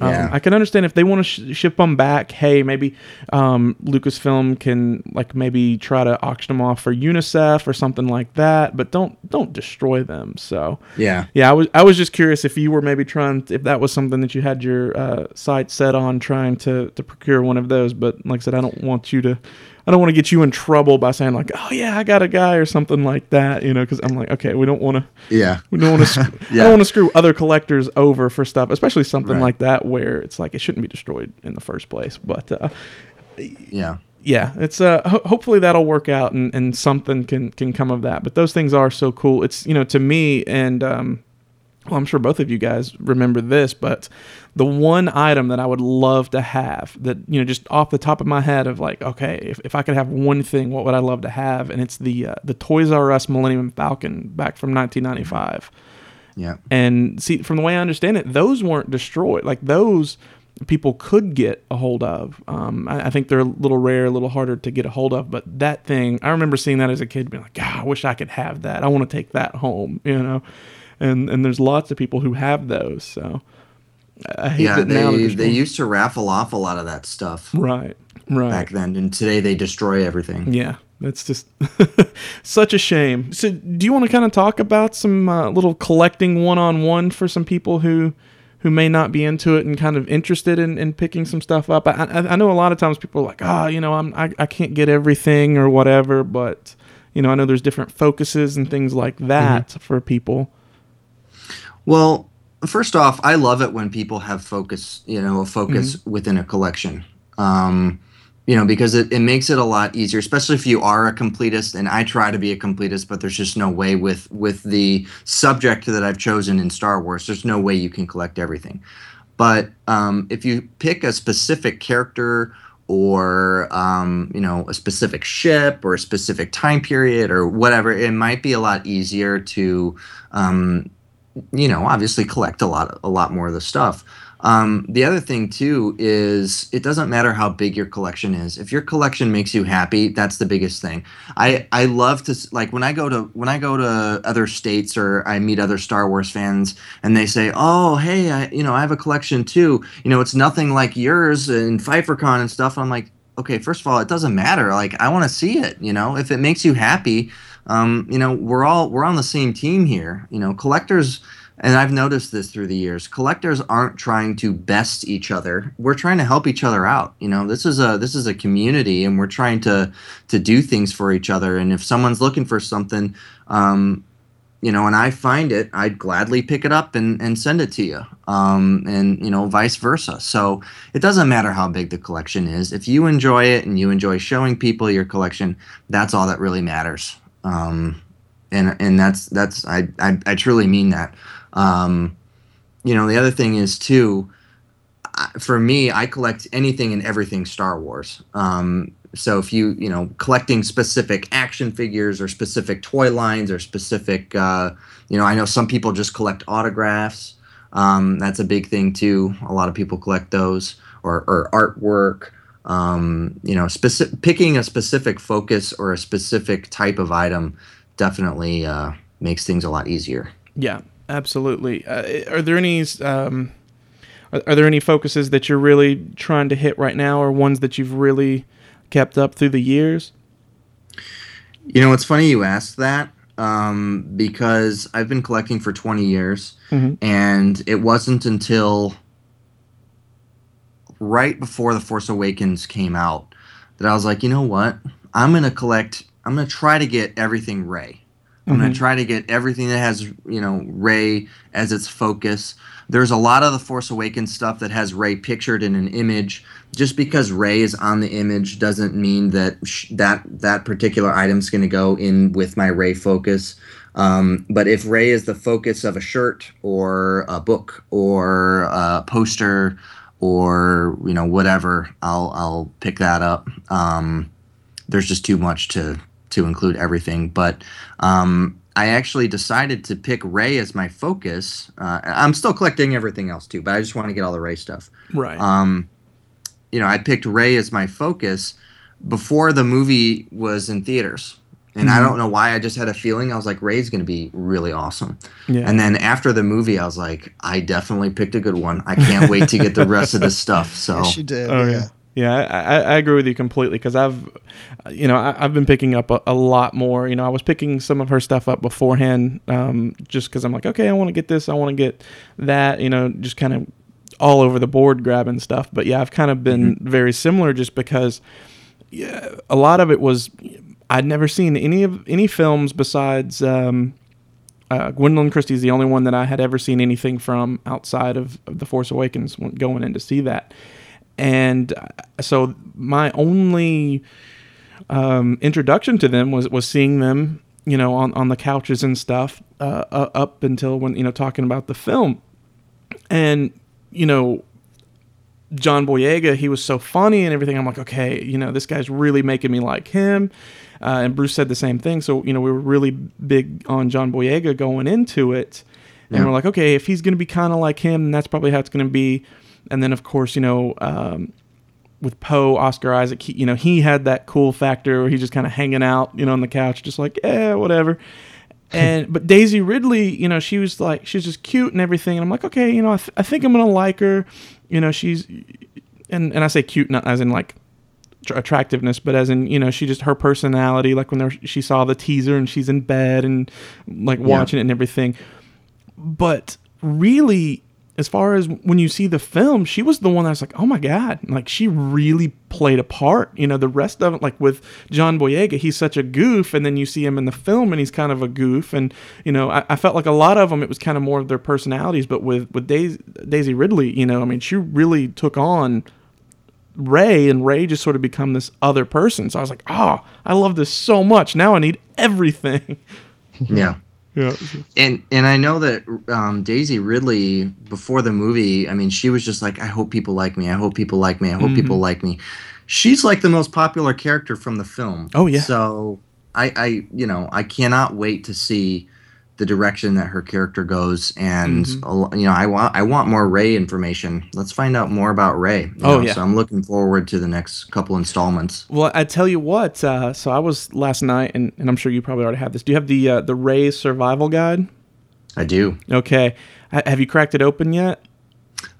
Um, Yeah. I can understand if they want to sh- ship them back. Hey, maybe um, Lucasfilm can like maybe try to auction them off for UNICEF or something like that. But don't don't destroy them. So Yeah. yeah, I was I was just curious if you were maybe trying if that was something that you had your uh, sight set on trying to to procure one of those. But like I said, I don't want you to. I don't want to get you in trouble by saying like, "Oh yeah, I got a guy" or something like that, you know, because I'm like, okay, we don't want to, Yeah. we don't want to, I Yeah. don't want to screw other collectors over for stuff, especially something Right. like that where it's like it shouldn't be destroyed in the first place. But uh, Yeah. yeah, it's uh ho- hopefully that'll work out and, and something can can come of that. But those things are so cool. It's you know to me and um well, I'm sure both of you guys remember this, but the one item that I would love to have that, you know, just off the top of my head of like, okay, if, if I could have one thing, what would I love to have? And it's the uh, the Toys R Us Millennium Falcon back from 1995. Yeah. And see, from the way I understand it, those weren't destroyed. Like those people could get a hold of. Um, I, I think they're a little rare, a little harder to get a hold of. But that thing, I remember seeing that as a kid, being like, God, I wish I could have that. I want to take that home, you know. And and there's lots of people who have those. So I hate Yeah, that they, they used to raffle off a lot of that stuff right, right. back then, and today they destroy everything. Yeah, that's just such a shame. So, do you want to kind of talk about some uh, little collecting one-on-one for some people who who may not be into it and kind of interested in, in picking some stuff up? I, I, I know a lot of times people are like, ah, you know, I'm I, I can't get everything or whatever, but you know, I know there's different focuses and things like that for people. Well, first off, I love it when people have focus, you know, a focus within a collection. Um, you know, because it, it makes it a lot easier, especially if you are a completist, and I try to be a completist, but there's just no way with with the subject that I've chosen in Star Wars, there's no way you can collect everything. But um, if you pick a specific character or um, you know a specific ship or a specific time period or whatever, it might be a lot easier to um, you know obviously collect a lot a lot more of the stuff. Um, the other thing too is it doesn't matter how big your collection is. If your collection makes you happy that's the biggest thing. I i love to like when i go to when i go to other states or i meet other star wars fans and they say oh hey i you know i have a collection too. You know it's nothing like yours and pfeiffercon and stuff. I'm like okay first of all it doesn't matter. Like i want to see it you know? If it makes you happy um, you know we're all we're on the same team here you know collectors and i've noticed this through the years collectors aren't trying to best each other we're trying to help each other out you know this is a this is a community and we're trying to to do things for each other and if someone's looking for something um, you know, and I find it, I'd gladly pick it up and, and send it to you. Um, and, you know, vice versa. So it doesn't matter how big the collection is. If you enjoy it and you enjoy showing people your collection, that's all that really matters. Um, and and that's that's I, I I truly mean that. Um, you know, the other thing is too. For me, I collect anything and everything Star Wars. Um, so if you you know collecting specific action figures or specific toy lines or specific uh, you know I know some people just collect autographs. Um, that's a big thing too. A lot of people collect those or, or artwork. Um, you know, specific picking a specific focus or a specific type of item definitely uh, makes things a lot easier. Yeah, absolutely. Uh, are there any um, are, are there any focuses that you're really trying to hit right now, or ones that you've really kept up through the years? You know, it's funny you asked that um, because I've been collecting for 20 years, Mhm. and it wasn't until right before The Force Awakens came out that I was like, you know what? I'm gonna collect. I'm gonna try to get everything Rey. I'm gonna Mhm. try to get everything that has you know Rey as its focus. There's a lot of the Force Awakens stuff that has Rey pictured in an image. Just because Rey is on the image doesn't mean that sh- that that particular item's going to go in with my Rey focus. Um, but if Rey is the focus of a shirt or a book or a poster or you know whatever, I'll I'll pick that up. Um, there's just too much to to include everything. But um, I actually decided to pick Rey as my focus. Uh, I'm still collecting everything else too, but I just want to get all the Rey stuff. Right. Um, you know, I picked Rey as my focus before the movie was in theaters. And I Mhm. don't know why. I just had a feeling. I was like, Rey's going to be really awesome. yeah. And then after the movie, I was like, I definitely picked a good one. I can't wait to get the rest of this stuff. So, Yes, you did. Oh yeah. yeah, yeah. I, I, I agree with you completely because I've, you know, I, I've been picking up a, a lot more. You know, I was picking some of her stuff up beforehand, um, just because I'm like, okay, I want to get this, I want to get that. You know, just kind of all over the board grabbing stuff. But yeah, I've kind of been very similar, just because. Yeah, a lot of it was I'd never seen any of any films besides. Um, uh, Gwendoline Christie's the only one that I had ever seen anything from outside of, of The Force Awakens going in to see that. And uh, so my only um, introduction to them was, was seeing them, you know, on, on the couches and stuff uh, up until when, you know, talking about the film. And, you know, John Boyega, he was so funny and everything. I'm like, okay, you know, this guy's really making me like him. Uh, and Bruce said the same thing. So, you know, we were really big on John Boyega going into it. And Yeah. we're like, okay, if he's going to be kind of like him, then that's probably how it's going to be. And then, of course, you know, um, with Poe, Oscar Isaac, he, you know, he had that cool factor where he's just kind of hanging out, you know, on the couch, just like, yeah, whatever. And but Daisy Ridley, you know, she was like, she's just cute and everything. And I'm like, okay, you know, I, th- I think I'm gonna like her. You know, she's, and and I say cute not as in like attractiveness, but as in you know, she just her personality. Like when there, she saw the teaser and she's in bed and like watching it and everything. But really, as far as when you see the film, she was the one that was like, oh my god, like she really played a part. You know, the rest of it, like with John Boyega, he's such a goof, and then you see him in the film, and he's kind of a goof. And you know, I, I felt like a lot of them, it was kind of more of their personalities. But with with Daisy, Daisy Ridley, you know, I mean, she really took on Rey, and Rey just sort of become this other person. So I was like, oh, I love this so much. Now I need everything. yeah. Yeah. and and I know that um, Daisy Ridley before the movie, I mean, she was just like, I hope people like me. I hope people like me. I hope people like me. She's like the most popular character from the film. Oh, yeah. So I, I, you know, I cannot wait to see the direction that her character goes, and Mm-hmm. you know, I want I want more Rey information. Let's find out more about Rey. Oh, know, yeah. So I'm looking forward to the next couple installments. Well, I tell you what. Uh, so I was last night, and, and I'm sure you probably already have this. Do you have the uh, the Rey Survival Guide? I do. Okay. Ha- have you cracked it open yet?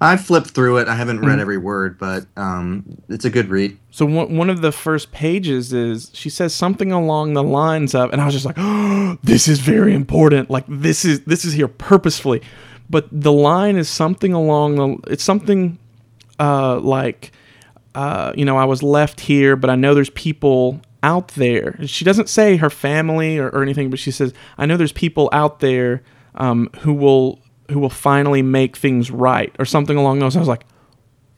I flipped through it. I haven't Mm-hmm. read every word, but um, it's a good read. So one, one of the first pages is she says something along the lines of, and I was just like, oh, this is very important. Like this is this is here purposefully, but the line is something along the. It's something uh, like, uh, you know, I was left here, but I know there's people out there. She doesn't say her family or, or anything, but she says, I know there's people out there um, who will who will finally make things right, or something along those. I was like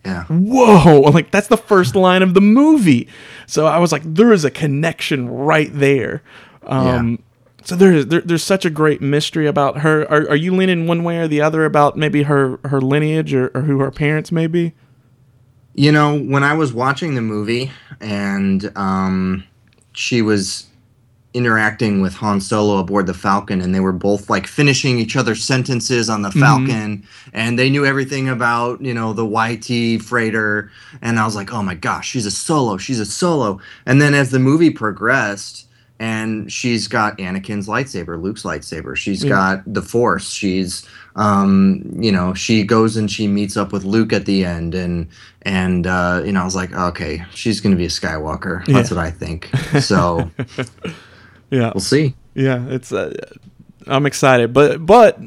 Yeah. whoa like that's the first line of the movie so i was like there is a connection right there Um, So there's there, there's such a great mystery about her. Are, are you leaning one way or the other about maybe her her lineage or, or who her parents may be? You know, when I was watching the movie and um, she was interacting with Han Solo aboard the Falcon, and they were both like finishing each other's sentences on the Falcon, and they knew everything about you know the YT freighter, and I was like, oh my gosh, she's a Solo, she's a Solo, and then as the movie progressed. And she's got Anakin's lightsaber, Luke's lightsaber. She's Yeah. got the Force. She's, um, you know, she goes and she meets up with Luke at the end, and and uh, you know, I was like, okay, she's gonna be a Skywalker. That's Yeah. what I think. So Yeah, we'll see. yeah. It's uh, I'm excited, but but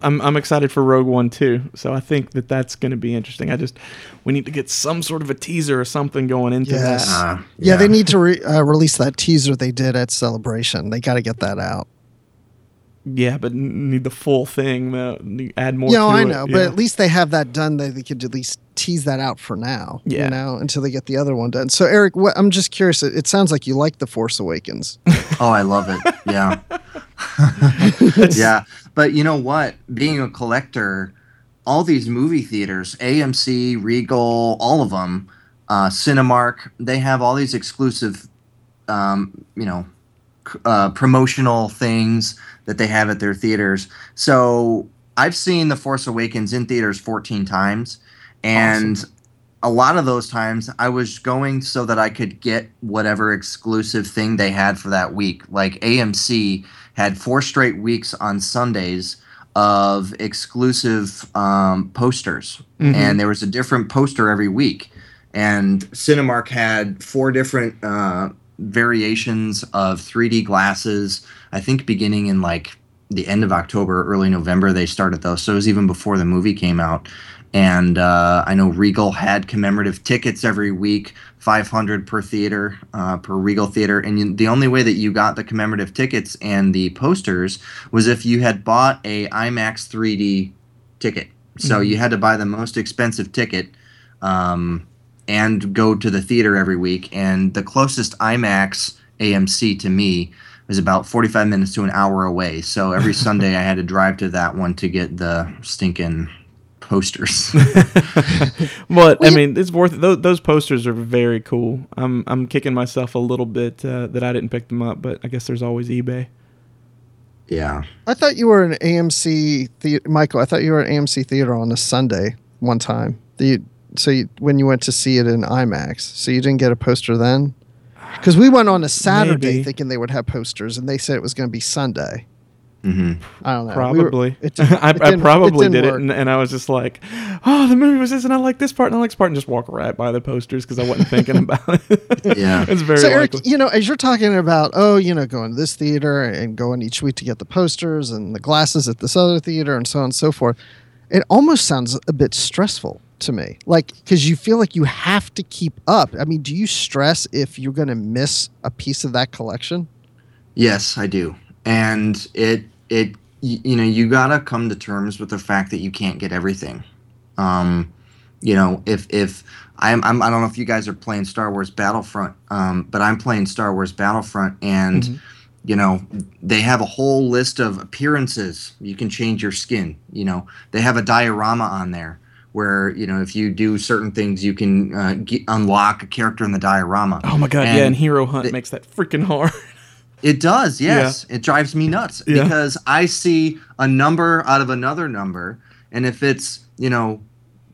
I'm I'm excited for Rogue One too. So I think that that's going to be interesting. I just we need to get some sort of a teaser or something going into Yes. that. Uh, Yeah, they need to re- uh, release that teaser they did at Celebration. They got to get that out. Yeah, but need the full thing. Uh, add more. Yeah, no, to I it. know, but Yeah. at least they have that done. That they could at least tease that out for now. Yeah. you know, until they get the other one done. So, Eric, what, I'm just curious. It, it sounds like you like the Force Awakens. Oh, I love it. Yeah. yeah. But you know what? Being a collector, all these movie theaters, AMC, Regal, all of them, uh, Cinemark, they have all these exclusive, um, you know, uh, promotional things that they have at their theaters. So I've seen The Force Awakens in theaters 14 times. And a lot of those times I was going so that I could get whatever exclusive thing they had for that week. Like AMC had four straight weeks on Sundays of exclusive um, posters, Mhm. and there was a different poster every week. And Cinemark had four different uh, variations of 3D glasses. I think beginning in like the end of October, early November, they started those. So it was even before the movie came out. And uh, I know Regal had commemorative tickets every week, 500 per theater, uh, per Regal theater. And you, the only way that you got the commemorative tickets and the posters was if you had bought a IMAX 3D ticket. So you had to buy the most expensive ticket um, and go to the theater every week. And the closest IMAX AMC to me was about 45 minutes to an hour away. So every Sunday I had to drive to that one to get the stinking posters. But I mean, it's worth it. Those, those posters are very cool. I'm I'm kicking myself a little bit uh, that I didn't pick them up, but I guess there's always eBay. yeah. I thought you were an AMC theater, Michael. I thought you were an AMC theater on a Sunday one time. The so you, when you went to see it in IMAX, so you didn't get a poster then. Because we went on a Saturday Maybe. thinking they would have posters, and they said it was going to be Sunday. Hmm I don't know. We were- Probably. it didn't- I, it I didn't- probably it didn't did it, and, and I was just like, "Oh, the movie was this, and I like this part, and I like this part," and just walk right by the posters because I wasn't thinking about it. Yeah. it's very so Eric, you know, as you're talking about, oh, you know, going to this theater and going each week to get the posters and the glasses at this other theater and so on and so forth, it almost sounds a bit stressful to me. Like, because you feel like you have to keep up. I mean, do you stress if you're going to miss a piece of that collection? Yes, I do. And it it y- you know, you got to come to terms with the fact that you can't get everything. Um you know, if if I'm, I'm I don't know if you guys are playing Star Wars Battlefront, um, but I'm playing Star Wars Battlefront, and Mhm. you know they have a whole list of appearances. You can change your skin. You know, they have a diorama on there where you know if you do certain things, you can uh, get, unlock a character in the diorama. oh my god, yeah, and and Hero Hunt makes that freaking hard. It does, yes. It drives me nuts Yeah. because I see a number out of another number, and if it's you know.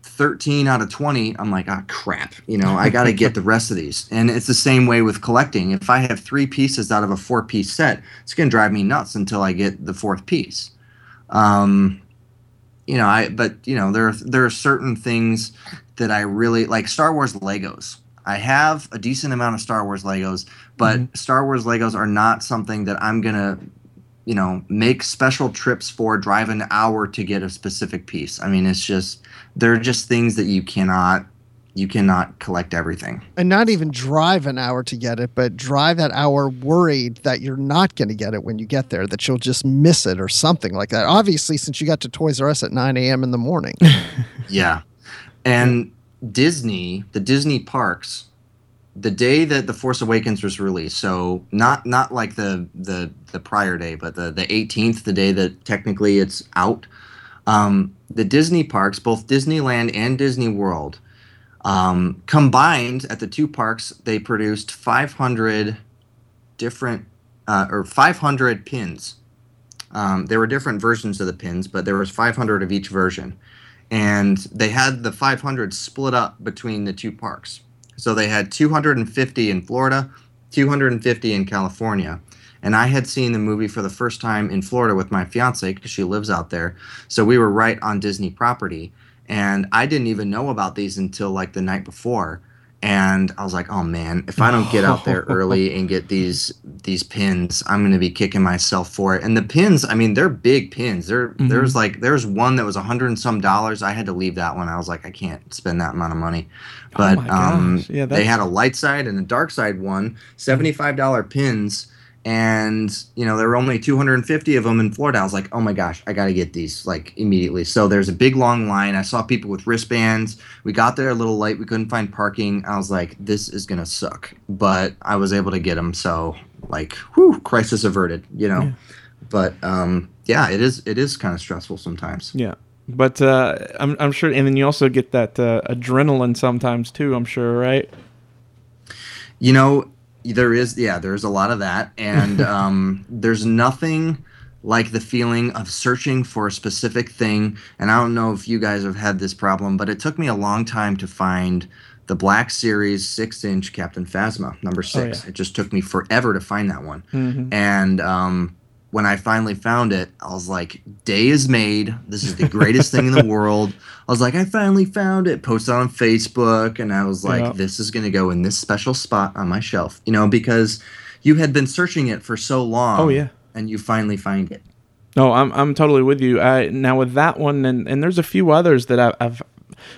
13 out of 20 i'm like ah crap you know i gotta get the rest of these and it's the same way with collecting if i have three pieces out of a four piece set it's gonna drive me nuts until i get the fourth piece um you know i but you know there are there are certain things that i really like star wars legos i have a decent amount of star wars legos but mm-hmm. star wars legos are not something that i'm gonna you know make special trips for drive an hour to get a specific piece i mean it's just they're just things that you cannot you cannot collect everything And not even drive an hour to get it, but drive that hour worried that you're not going to get it when you get there, that you'll just miss it or something like that. Obviously, since you got to Toys R Us at 9 a.m. in the morning. Yeah. And Disney, the Disney parks, the day that the Force Awakens was released, so not not like the the the prior day, but the the 18th, the day that technically it's out. Um, the Disney parks, both Disneyland and Disney World, um, combined at the two parks, they produced 500 different uh, or 500 pins. Um, there were different versions of the pins, but there was 500 of each version, and they had the 500 split up between the two parks. So they had 250 in Florida, 250 in California. And I had seen the movie for the first time in Florida with my fiance because she lives out there. So we were right on Disney property. And I didn't even know about these until like the night before. And I was like, oh man, if I don't get out there early and get these these pins, I'm gonna be kicking myself for it. And the pins, I mean, they're big pins. There Mm-hmm. there's like there's one that was a hundred and some dollars. I had to leave that one. I was like, I can't spend that amount of money. But Oh um. Yeah, they had a light side and a dark side one, seventy-five dollar pins, and you know there were only two hundred and fifty of them in Florida. I was like, oh my gosh, I got to get these like immediately. So there's a big long line. I saw people with wristbands. We got there a little late. We couldn't find parking. I was like, this is gonna suck, but I was able to get them. So like, whew, crisis averted. You know, but um, yeah, it is it is kind of stressful sometimes. Yeah. But uh, I'm, I'm sure, and then you also get that uh, adrenaline sometimes too. I'm sure, right? You know, there is yeah, there's a lot of that, and um, there's nothing like the feeling of searching for a specific thing. And I don't know if you guys have had this problem, but it took me a long time to find the Black Series six-inch Captain Phasma number six. yeah. It just took me forever to find that one, Mhm. and um, when I finally found it, I was like, "Day is made. This is the greatest thing in the world." I was like, "I finally found it." Posted on Facebook, and I was like, Yeah. "This is gonna go in this special spot on my shelf," you know, because you had been searching it for so long. Oh, yeah. and you finally find it. No, I'm I'm totally with you. I now with that one, and and there's a few others that I, I've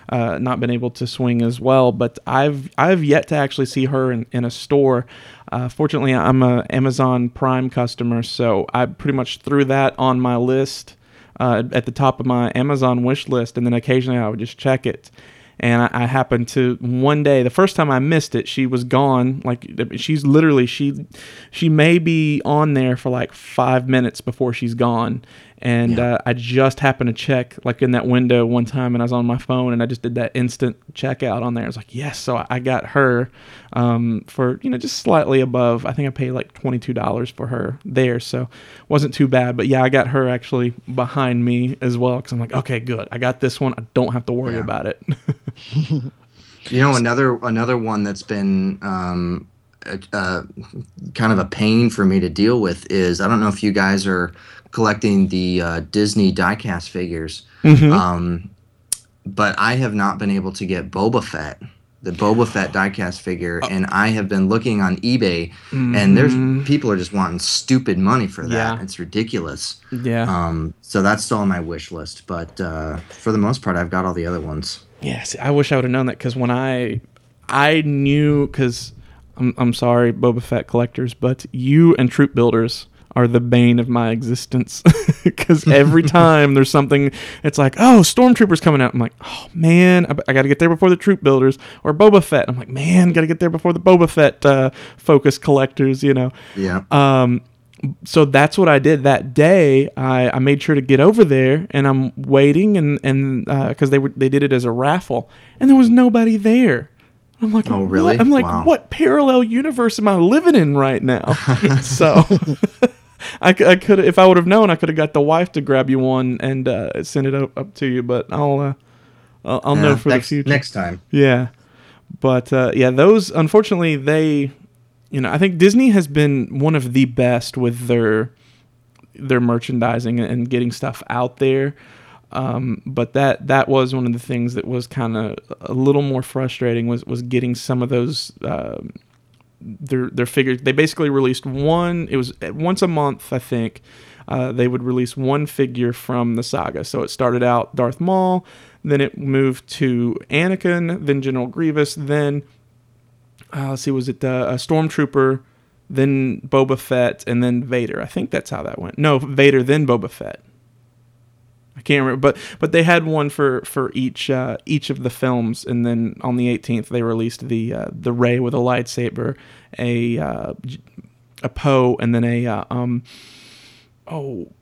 uh, not been able to swing as well. But I've I've yet to actually see her in, in a store. Uh, fortunately, I'm a Amazon Prime customer, so I pretty much threw that on my list uh, at the top of my Amazon wish list, and then occasionally I would just check it. And I, I happened to one day, the first time I missed it, she was gone. Like she's literally she, she may be on there for like five minutes before she's gone. And Yeah. uh, I just happened to check like in that window one time, and I was on my phone, and I just did that instant checkout on there. I was like, yes, so I, got her um, for you know just slightly above. I think I paid like twenty two dollars for her there, so wasn't too bad. But yeah, I got her actually behind me as well because I'm like, okay, good, I got this one. I don't have to worry Yeah. about it. You know, another another one that's been um, uh, kind of a pain for me to deal with is I don't know if you guys are collecting the uh, Disney diecast figures, um, but I have not been able to get Boba Fett, the Boba Fett diecast figure, and I have been looking on eBay, and there's people are just wanting stupid money for that. Yeah. It's ridiculous. yeah. Um, so that's still on my wish list, but uh, for the most part, I've got all the other ones. Yes, I wish I would have known that because when I I knew because I'm I'm sorry, Boba Fett collectors, but you and troop builders are the bane of my existence because every time there's something it's like oh stormtroopers coming out i'm like oh man i, I gotta get there before the troop builders or boba fett i'm like man gotta get there before the boba fett uh, focus collectors you know Yeah. um, so that's what I did that day. I, I made sure to get over there, and I'm waiting, and and because they were they did it as a raffle, and there was nobody there. I'm like, Oh, really? what? I'm like, Wow. what parallel universe am I living in right now? so. I, I could if I would have known I could have got the wife to grab you one and uh, send it up, up to you, but I'll uh, I'll, I'll know for next, the future. Next time. Yeah. But uh, yeah, those unfortunately they you know, I think Disney has been one of the best with their their merchandising and getting stuff out there. Um, but that that was one of the things that was kind of a little more frustrating was was getting some of those um their their figures. They basically released one. It was once a month, I think. Uh, they would release one figure from the saga. So it started out Darth Maul, then it moved to Anakin, then General Grievous, then uh, let's see, was it uh, a Stormtrooper, then Boba Fett, and then Vader. I think that's how that went. No, Vader, then Boba Fett. I can't remember, but but they had one for for each uh, each of the films, and then on the 18th they released the uh, the Rey with a lightsaber, a uh, a Poe, and then a uh, um oh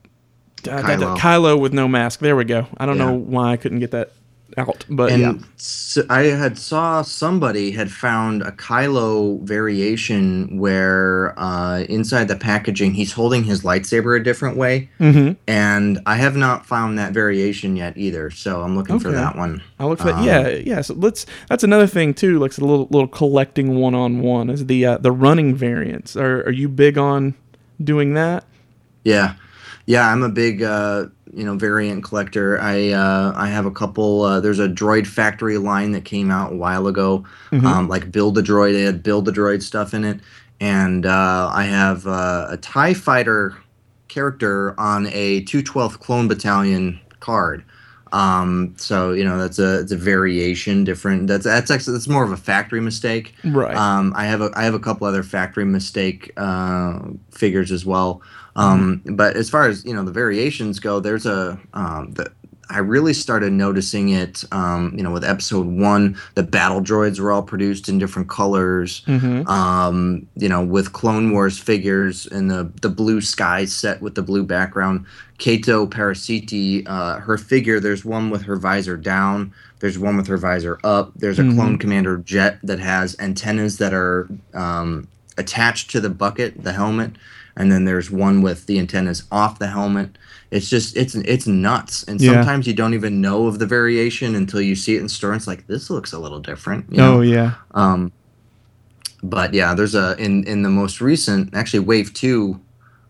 Kylo. Kylo with no mask. There we go. I don't know why I couldn't get that out, but and yeah. s I I had saw somebody had found a Kylo variation where uh, inside the packaging he's holding his lightsaber a different way, Mm-hmm. and I have not found that variation yet either. So I'm looking for that one. I'll look for that. Um, Yeah, yeah. So let's. That's another thing too. Like a little little collecting one on one is the uh, the running variants. Are are you big on doing that? Yeah, yeah. I'm a big uh, you know variant collector. I uh, I have a couple. Uh, there's a Droid Factory line that came out a while ago. Um, like Build a Droid. It had Build a Droid stuff in it, and uh, I have uh, a Tie Fighter character on a 212th Clone Battalion card. Um, so you know that's a it's a variation different. That's that's actually that's more of a factory mistake. Right. Um, I have a I have a couple other factory mistake uh, figures as well. Um, But as far as you know, the variations go, there's a um, the, I really started noticing it. Um, you know, with episode one, the battle droids were all produced in different colors. mm-hmm. Um, you know, with Clone Wars figures and the the blue sky set with the blue background. Cato Parasitti, uh, her figure. There's one with her visor down. There's one with her visor up. There's a clone commander jet that has antennas that are um, attached to the bucket, the helmet, and then there's one with the antennas off the helmet. It's just it's it's nuts, and Yeah. sometimes you don't even know of the variation until you see it in store. And it's like this looks a little different. You know? Oh yeah. Um, but yeah, there's a in in the most recent, actually wave two,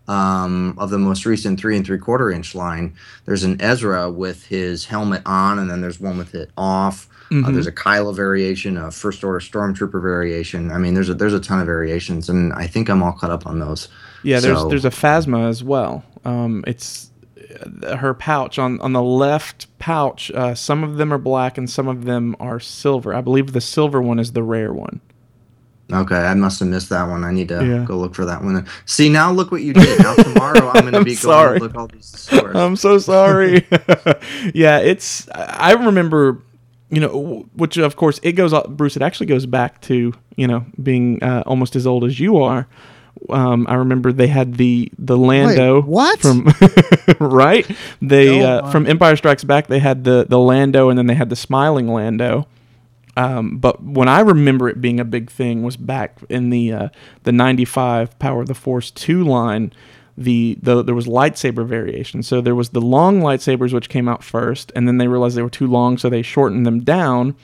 um, of the most recent three and three quarter inch line. There's an Ezra with his helmet on, and then there's one with it off. Uh, there's a Kylo variation, a First Order Stormtrooper variation. I mean, there's a there's a ton of variations, and I think I'm all caught up on those. Yeah. There's So- there's a Phasma as well. Um, it's uh, her pouch on on the left pouch. Uh, some of them are black and some of them are silver. I believe the silver one is the rare one. Okay, I must have missed that one. I need to Yeah. go look for that one. See, now look what you did. Now tomorrow I'm going to be sorry. going to look all these stores. I'm so sorry. yeah, it's. I remember, you know, which of course it goes. Bruce, it actually goes back to you know being uh, almost as old as you are. Um, I remember they had the the Lando. what? from right? They Go uh, from Empire Strikes Back. They had the the Lando, and then they had the smiling Lando. Um, but when I remember it being a big thing was back in the uh, the '95 Power of the Force two line. The, the there was lightsaber variation. So there was the long lightsabers which came out first, and then they realized they were too long, so they shortened them down.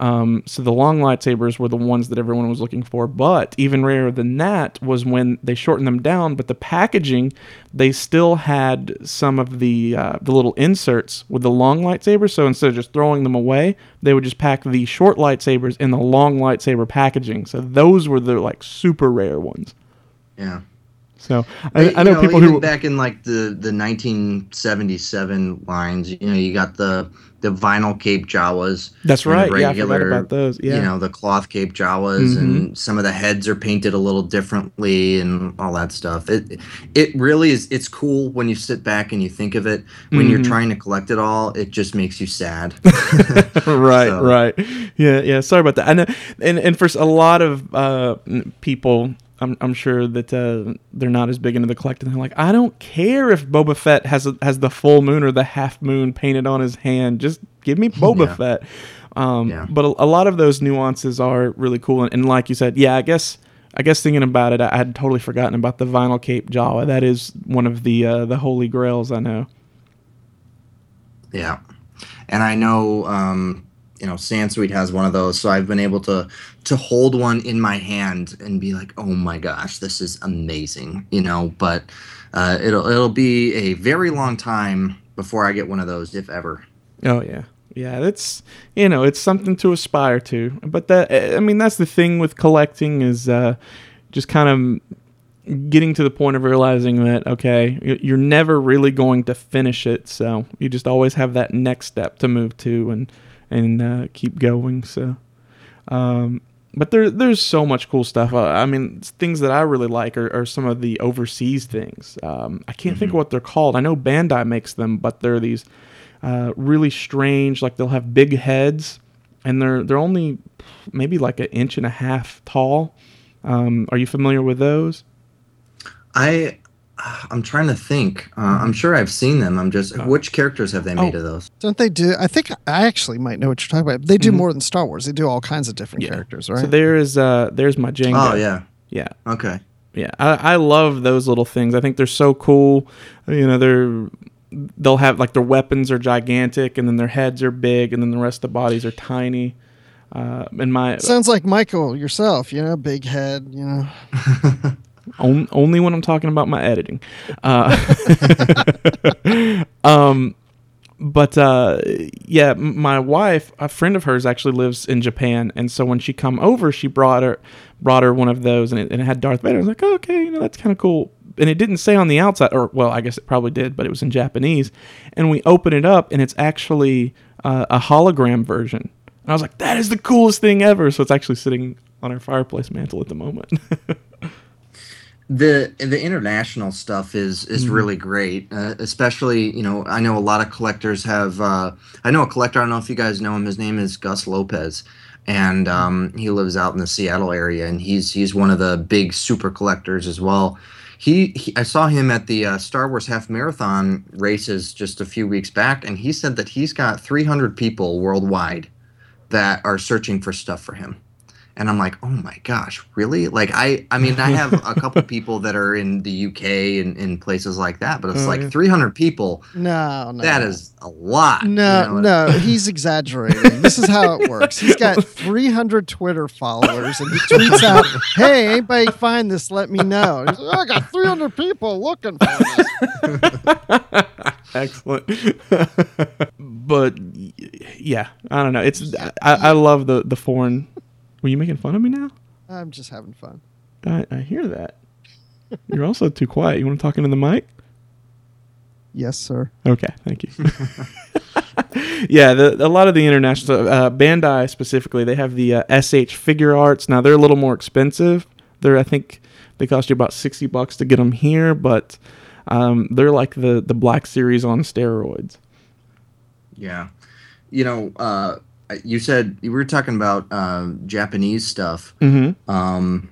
Um, so the long lightsabers were the ones that everyone was looking for. But even rarer than that was when they shortened them down. But the packaging, they still had some of the uh, the little inserts with the long lightsabers. So instead of just throwing them away, they would just pack the short lightsabers in the long lightsaber packaging. So those were the like super rare ones. yeah. So I, I know, you people who back in like the the 1977 lines. You know, you got the the vinyl cape Jawas. That's right. Yeah, I regular, about those. Yeah. Mm-hmm. You know, the cloth cape Jawas, and some of the heads are painted a little differently, and all that stuff. It it really is. It's cool when you sit back and you think of it. When Mm-hmm. you're trying to collect it all, it just makes you sad. right, So- right. Yeah, yeah. Sorry about that. I know, and and for a lot of uh, people, I'm I'm sure that uh, they're not as big into the collecting. They're like, I don't care if Boba Fett has a, has the full moon or the half moon painted on his hand. Just give me Boba Yeah. Fett. Um, Yeah. But a, a lot of those nuances are really cool. And, and like you said, yeah, I guess. I guess thinking about it, I had totally forgotten about the vinyl cape Jawa. That is one of the uh, the holy grails I know. Yeah, and I know um, you know Sansweet has one of those, so I've been able to to hold one in my hand and be like, oh my gosh, this is amazing, you know. But uh, it'll it'll be a very long time before I get one of those, if ever. Oh yeah, yeah. That's you know, it's something to aspire to. But that I mean, that's the thing with collecting is uh, just kind of getting to the point of realizing that okay, you're never really going to finish it, so you just always have that next step to move to and and uh, keep going. So. Um, but there, there's so much cool stuff. Uh, I mean, things that I really like are, are some of the overseas things. Um, I can't think of what they're called. I know Bandai makes them, but they're these uh, really strange. Like they'll have big heads, and they're they're only maybe like an inch and a half tall. Um, are you familiar with those? I I'm trying to think. Uh, I'm sure I've seen them. I'm just which characters have they made Oh. of those? Don't they do? I think I actually might know what you're talking about. They do more than Star Wars. They do all kinds of different Mm-hmm. Yeah. characters, right? So there is uh, there's my Jenga. Oh yeah. yeah. Okay. Yeah, I, I love those little things. I think they're so cool. You know, they're they'll have like their weapons are gigantic, and then their heads are big, and then the rest of the bodies are tiny. Uh, and my Sounds like Michael yourself. You know, big head. You know, on, only when I'm talking about my editing. Uh, um, but uh, yeah, my wife, a friend of hers, actually lives in Japan, and so when she come over, she brought her brought her one of those, and it, and it had Darth Vader. I was like, oh, okay, you know, that's kind of cool. And it didn't say on the outside, or well, I guess it probably did, but it was in Japanese. And we open it up, and it's actually uh, a hologram version. And I was like, that is the coolest thing ever. So it's actually sitting on our fireplace mantle at the moment. the the international stuff is is Mm-hmm. really great uh, especially you know i know a lot of collectors have uh, i know a collector i don't know if you guys know him his name is gus lopez. And um, he lives out in the seattle area and he's he's one of the big super collectors as well. He, he i saw him at the uh, star wars half marathon races just a few weeks back and he said that he's got 300 people worldwide that are searching for stuff for him and I'm like, oh my gosh, really? Like I, I mean, I have a couple people that are in the UK and in places like that, but it's Oh, like mm-hmm. 300 people. no, no, That is a lot. you No, know? no, he's exaggerating. This is how it works. He's got 300 Twitter followers, and he tweets out, "Hey, anybody find this? Let me know." He's like, "Oh, I got 300 people looking for this." Excellent. but yeah, I don't know. It's I, I love the the foreign. Were you making fun of me now? I'm just having fun. I, I hear that. You're also too quiet. You want to talk into the mic? Yes, sir. Okay, thank you. yeah, the, a lot of the international uh, Bandai specifically, they have the uh, S.H. Figuarts. Now they're a little more expensive. They're I think they cost you about sixty bucks to get them here, but um, they're like the the Black Series on steroids. Yeah. You know, uh, you said you were talking about uh, Japanese stuff. Mm-hmm. Um,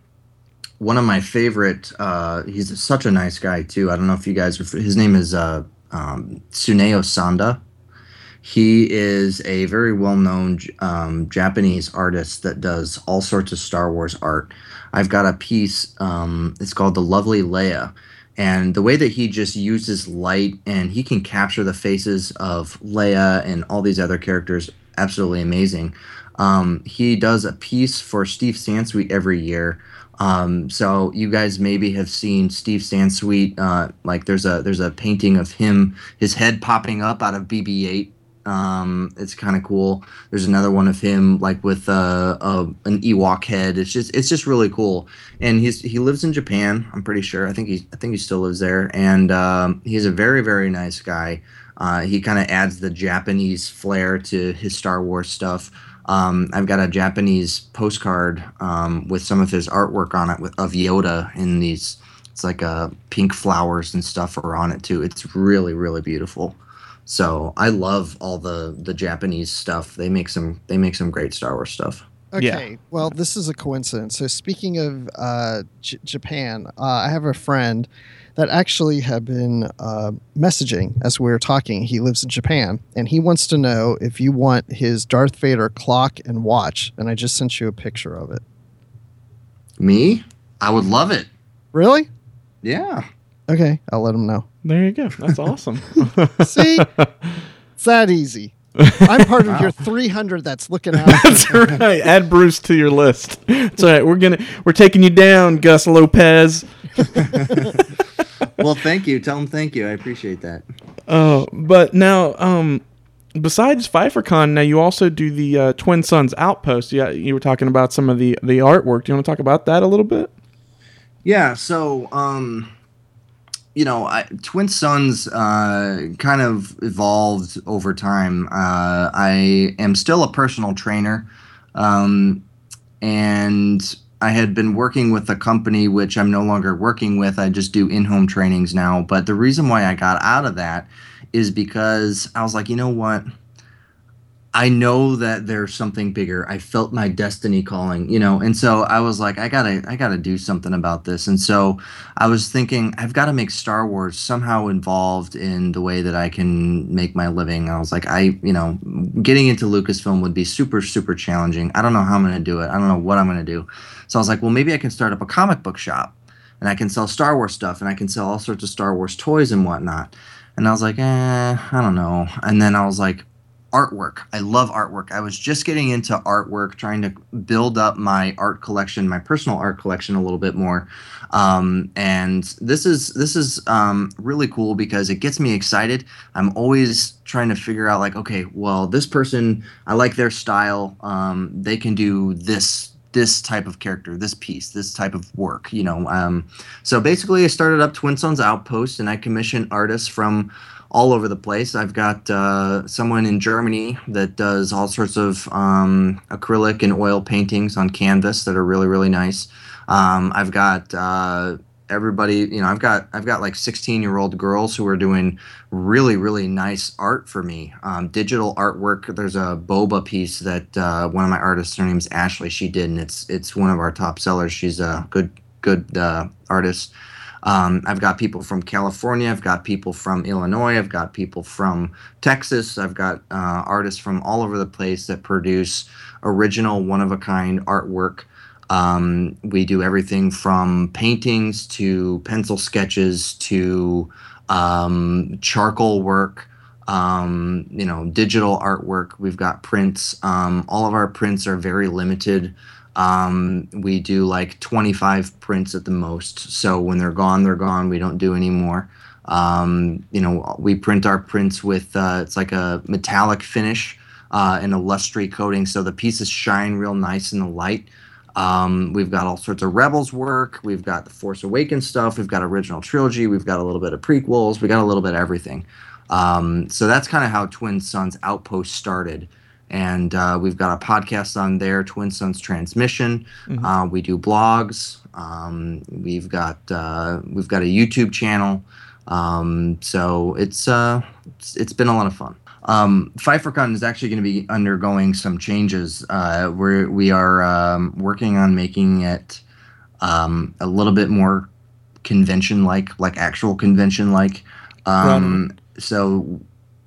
one of my favorite. Uh, he's such a nice guy too. I don't know if you guys. Are, his name is uh, um, Tsuneo Sanda. He is a very well-known um, Japanese artist that does all sorts of Star Wars art. I've got a piece. Um, it's called "The Lovely Leia," and the way that he just uses light and he can capture the faces of Leia and all these other characters, absolutely amazing. Um, he does a piece for Steve Sansweet every year. Um, so you guys maybe have seen Steve Sansweet. Uh, like there's a there's a painting of him, his head popping up out of BB-8. Um, it's kind of cool. There's another one of him like with uh, a an Ewok head. It's just it's just really cool. And he's he lives in Japan. I'm pretty sure. I think he I think he still lives there. And um, he's a very very nice guy. Uh, he kind of adds the Japanese flair to his Star Wars stuff. Um, I've got a Japanese postcard um, with some of his artwork on it with, of Yoda in these. It's like uh, pink flowers and stuff are on it too. It's really really beautiful. So I love all the the Japanese stuff. They make some they make some great Star Wars stuff. Okay. Well, this is a coincidence. So, speaking of uh, J- Japan, uh, I have a friend that actually had been uh, messaging as we were talking. He lives in Japan, and he wants to know if you want his Darth Vader clock and watch. And I just sent you a picture of it. Me, I would love it. Really? Yeah. Okay, I'll let him know. There you go. That's awesome. See, it's that easy. I'm part of your 300 that's looking out. That's right. Add Bruce to your list. That's all right. We're gonna we're taking you down, Gus Lopez. Well, thank you. Tell them thank you. I appreciate that. Oh, but now, um, besides PfeifferCon, now you also do the uh, Twin Sons Outpost. Yeah, you were talking about some of the the artwork. Do you want to talk about that a little bit? Yeah, so um you know, I, Twin Sons uh, kind of evolved over time. Uh, I am still a personal trainer, um, and I had been working with a company which I'm no longer working with. I just do in-home trainings now. But the reason why I got out of that is because I was like, you know what? I know that there's something bigger. I felt my destiny calling, you know, and so I was like, I gotta, I gotta do something about this. And so I was thinking, I've got to make Star Wars somehow involved in the way that I can make my living. I was like, I, you know, getting into Lucasfilm would be super, super challenging. I don't know how I'm gonna do it. I don't know what I'm gonna do. So I was like, well, maybe I can start up a comic book shop, and I can sell Star Wars stuff, and I can sell all sorts of Star Wars toys and whatnot. And I was like, eh, I don't know. And then I was like, artwork. I love artwork. I was just getting into artwork, trying to build up my art collection, my personal art collection a little bit more. Um, and this is this is um, really cool because it gets me excited. I'm always trying to figure out like, okay, well, this person, I like their style. Um, they can do this this type of character, this piece, this type of work, you know. Um, so basically, I started up Twin Sons Outpost, and I commission artists from all over the place. I've got uh, someone in Germany that does all sorts of um, acrylic and oil paintings on canvas that are really really nice. Um, I've got uh, everybody, you know, I've got I've got like 16 year old girls who are doing really really nice art for me. Um, digital artwork. There's a boba piece that uh, one of my artists, her name's Ashley, she did, and it's it's one of our top sellers. She's a good good uh, artist. Um, I've got people from California. I've got people from Illinois. I've got people from Texas. I've got uh, artists from all over the place that produce original, one of a kind artwork. Um, we do everything from paintings to pencil sketches to um, charcoal work. Um, you know, digital artwork. We've got prints. Um, all of our prints are very limited. Um, we do like 25 prints at the most. So when they're gone, they're gone. We don't do any more. Um, you know, we print our prints with uh, it's like a metallic finish uh, and a lustrous coating, so the pieces shine real nice in the light. Um, we've got all sorts of Rebels work. We've got the Force Awakens stuff. We've got original trilogy. We've got a little bit of prequels. We got a little bit of everything. Um, so that's kind of how Twin Sons Outpost started and uh, we've got a podcast on there, Twin Sons Transmission. Uh, we do blogs. Um, we've got uh, we've got a YouTube channel. Um, so it's, uh, it's it's been a lot of fun. Um, is actually going to be undergoing some changes. Uh, we're we are um, working on making it um, a little bit more convention like, like actual convention like. Um, So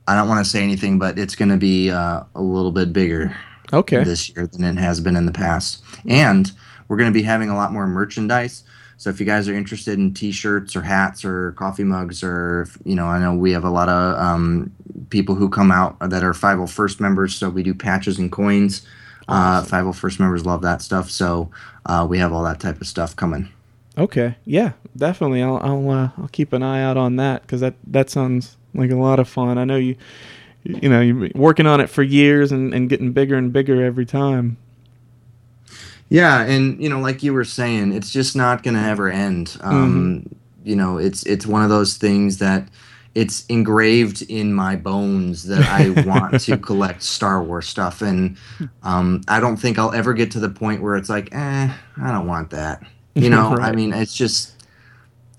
I don't want to say anything, but it's going to be uh, a little bit bigger Okay. this year than it has been in the past. And we're going to be having a lot more merchandise. So if you guys are interested in T-shirts or hats or coffee mugs or you know, I know we have a lot of um, people who come out that are 501st members. So we do patches and coins. Uh, 501st members love that stuff. So uh, we have all that type of stuff coming. Okay. Yeah, definitely. I'll I'll uh, I'll keep an eye out on that because that that sounds like a lot of fun. I know you you know you've been working on it for years and, and getting bigger and bigger every time. Yeah, and you know, like you were saying, it's just not going to ever end. Um, You know, it's it's one of those things that it's engraved in my bones that I want to collect Star Wars stuff, and um, I don't think I'll ever get to the point where it's like, eh, I don't want that. You know, I mean, it's just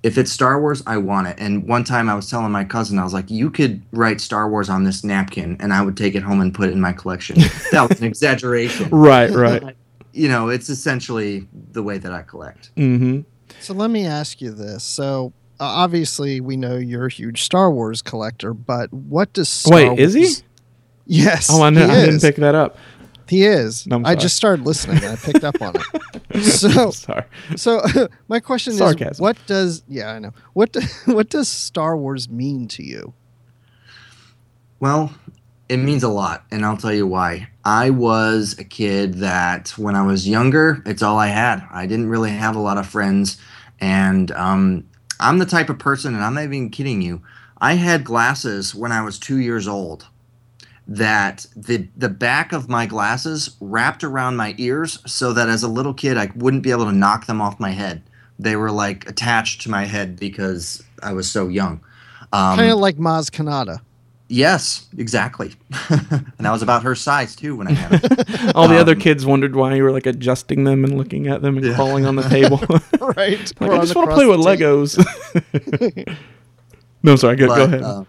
if it's Star Wars, I want it. And one time I was telling my cousin, I was like, you could write Star Wars on this napkin, and I would take it home and put it in my collection. that was an exaggeration Right. Right. You know, it's essentially the way that I collect. mm-hmm. So let me ask you this. So uh, obviously we know you're a huge Star Wars collector, but what does Star Wait, is he? Yes. Oh, I know. He I didn't pick that up. He is. No, I'm I sorry. just started listening and I picked up on it. So Sorry. so my question Sarcasm. is what does yeah, I know. What do, what does Star Wars mean to you? Well, it means a lot, and I'll tell you why. I was a kid that when I was younger, it's all I had. I didn't really have a lot of friends, and um, I'm the type of person, and I'm not even kidding you. I had glasses when I was two years old. That the the back of my glasses wrapped around my ears, so that as a little kid I wouldn't be able to knock them off my head. They were like attached to my head because I was so young. Um, kind of like Maz Kanata. Yes, exactly. and I was about her size too when I had it. All the other Um, kids wondered why you were like adjusting them and looking at them and Yeah. crawling on the table. right. like, I just want to play with the table. Legos. no, sorry. Go, go ahead. uh,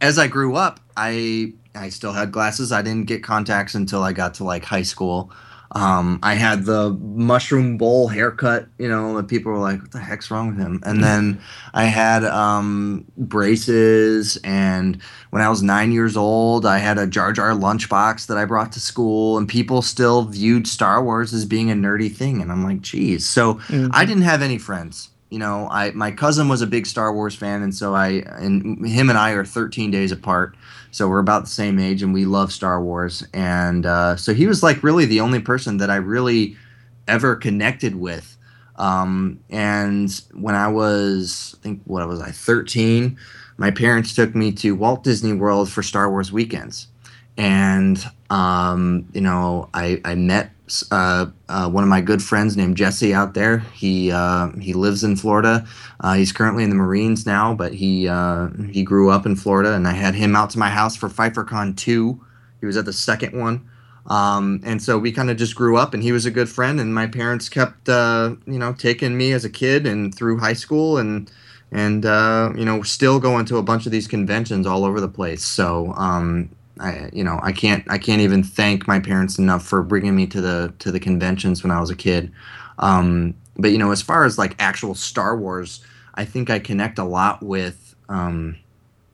as I grew up, I I still had glasses. I didn't get contacts until I got to like high school. Um, I had the mushroom bowl haircut, you know, and people were like, "What the heck's wrong with him?" And then I had um, braces, and when I was nine years old, I had a Jar Jar lunchbox that I brought to school, and people still viewed Star Wars as being a nerdy thing, and I'm like, "Geez." So I didn't have any friends. You know, I my cousin was a big Star Wars fan, and so I and him and I are 13 days apart. So we're about the same age, and we love Star Wars. And uh, so he was like really the only person that I really ever connected with. Um, and when I was, I think, what was I, 13, my parents took me to Walt Disney World for Star Wars weekends. And, um, you know, I, I met uh, uh, one of my good friends named Jesse out there. He uh, he lives in Florida. Uh, he's currently in the Marines now, but he uh, he grew up in Florida, and I had him out to my house for PfeifferCon two. He was at the second one, um, and so we kind of just grew up. And he was a good friend, and my parents kept you know taking me as a kid and through high school and and you know still going to a bunch of these conventions all over the place. So um, I you know I can't I can't even thank my parents enough for bringing me to the to the conventions when I was a kid. Um, but you know as far as like actual Star Wars, I think I connect a lot with um,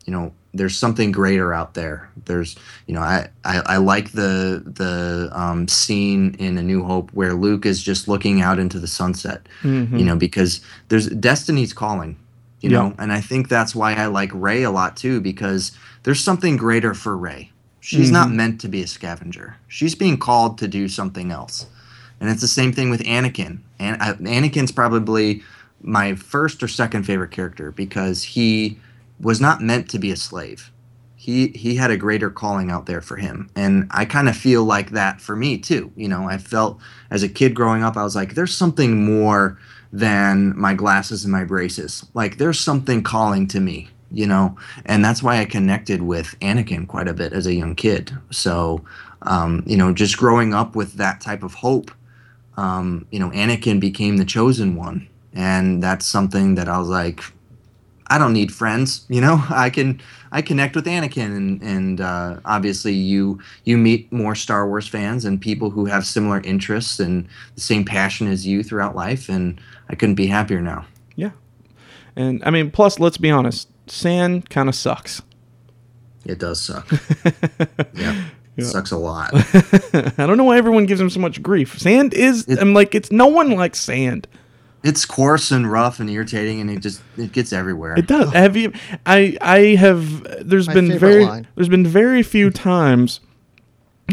you know there's something greater out there. There's you know I I, I like the the um, scene in A New Hope where Luke is just looking out into the sunset. Mhm. You know because there's destiny's calling. You Yeah. know, and I think that's why I like Rey a lot too because there's something greater for Rey. She's not meant to be a scavenger. She's being called to do something else. And it's the same thing with Anakin. And uh, Anakin's probably my first or second favorite character because he was not meant to be a slave. He he had a greater calling out there for him. And I kind of feel like that for me too. You know, I felt as a kid growing up I was like there's something more than my glasses and my braces. Like there's something calling to me, you know, and that's why I connected with Anakin quite a bit as a young kid. So, um, you know, just growing up with that type of hope, um, you know, Anakin became the chosen one, and that's something that I was like, I don't need friends, you know. I can I connect with Anakin, and and uh, obviously you you meet more Star Wars fans and people who have similar interests and the same passion as you throughout life, and I couldn't be happier now. Yeah. And I mean, plus, let's be honest, sand kind of sucks. It does suck. yeah. It sucks a lot. I don't know why everyone gives him so much grief. Sand is, It- I'm like, it's no one likes sand. It's coarse and rough and irritating, and it just it gets everywhere. It does. Have you? I I have. There's My been very. line. There's been very few times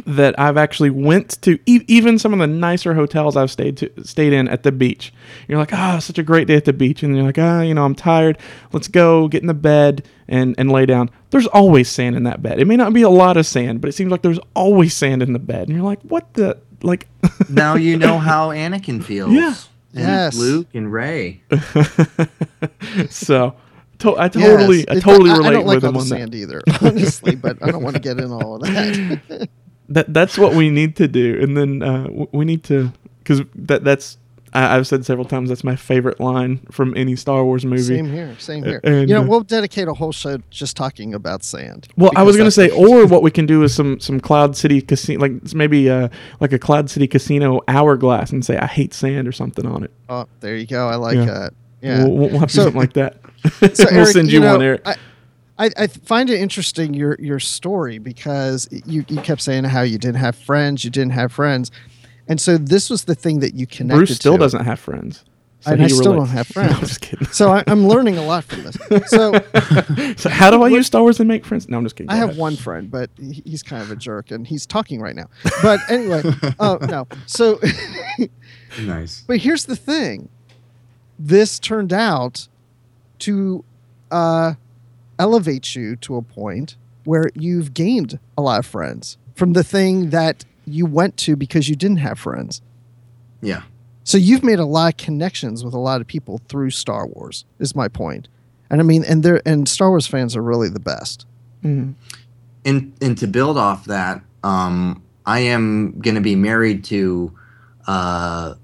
that I've actually went to e- even some of the nicer hotels I've stayed to stayed in at the beach. You're like, ah, such a great day at the beach, and you're like, ah, you know, I'm tired. Let's go get in the bed and and lay down. There's always sand in that bed. It may not be a lot of sand, but it seems like there's always sand in the bed, and you're like, what the like. now you know how Anakin feels. Yeah. And Yes. Luke and Rey. so. To- I totally, Yes. I It- totally I, relate I don't like with all him the on that. sand either, honestly, but I don't want to get in all of that. that that's what we need to do and then uh, we need to because that that's I, i've said several times that's my favorite line from any star wars movie same here, same here. And, you know, uh, we'll dedicate a whole show just talking about sand. well i was going to say or what we can do is some some cloud city casino like maybe uh like a cloud city casino hourglass and say i hate sand or something on it Oh, there you go. I like Yeah. that. Yeah. we'll, we'll have to So- do something like that so we'll send you, know, one eric I, I, I find it interesting your your story because you, you kept saying how you didn't have friends, you didn't have friends, and so this was the thing that you connected. bruce still to. doesn't have friends And I he still relates. don't have No, I'm just kidding. So I, I'm learning a lot from this. So So how do I use Star Wars and make friends? No, I'm just kidding. I have ahead. one friend, but he's kind of a jerk, and he's talking right now. But anyway, oh no. So, Nice. but here's the thing: this turned out to uh, elevate you to a point where you've gained a lot of friends from the thing that you went to because you didn't have friends. Yeah. So you've made a lot of connections with a lot of people through Star Wars. Is my point, and I mean, and they're and Star Wars fans are really the best. Mhm. and and to build off that, um, I am going to be married to uh,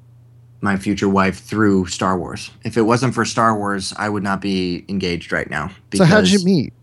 my future wife through Star Wars. If it wasn't for Star Wars, I would not be engaged right now. So how did you because- meet?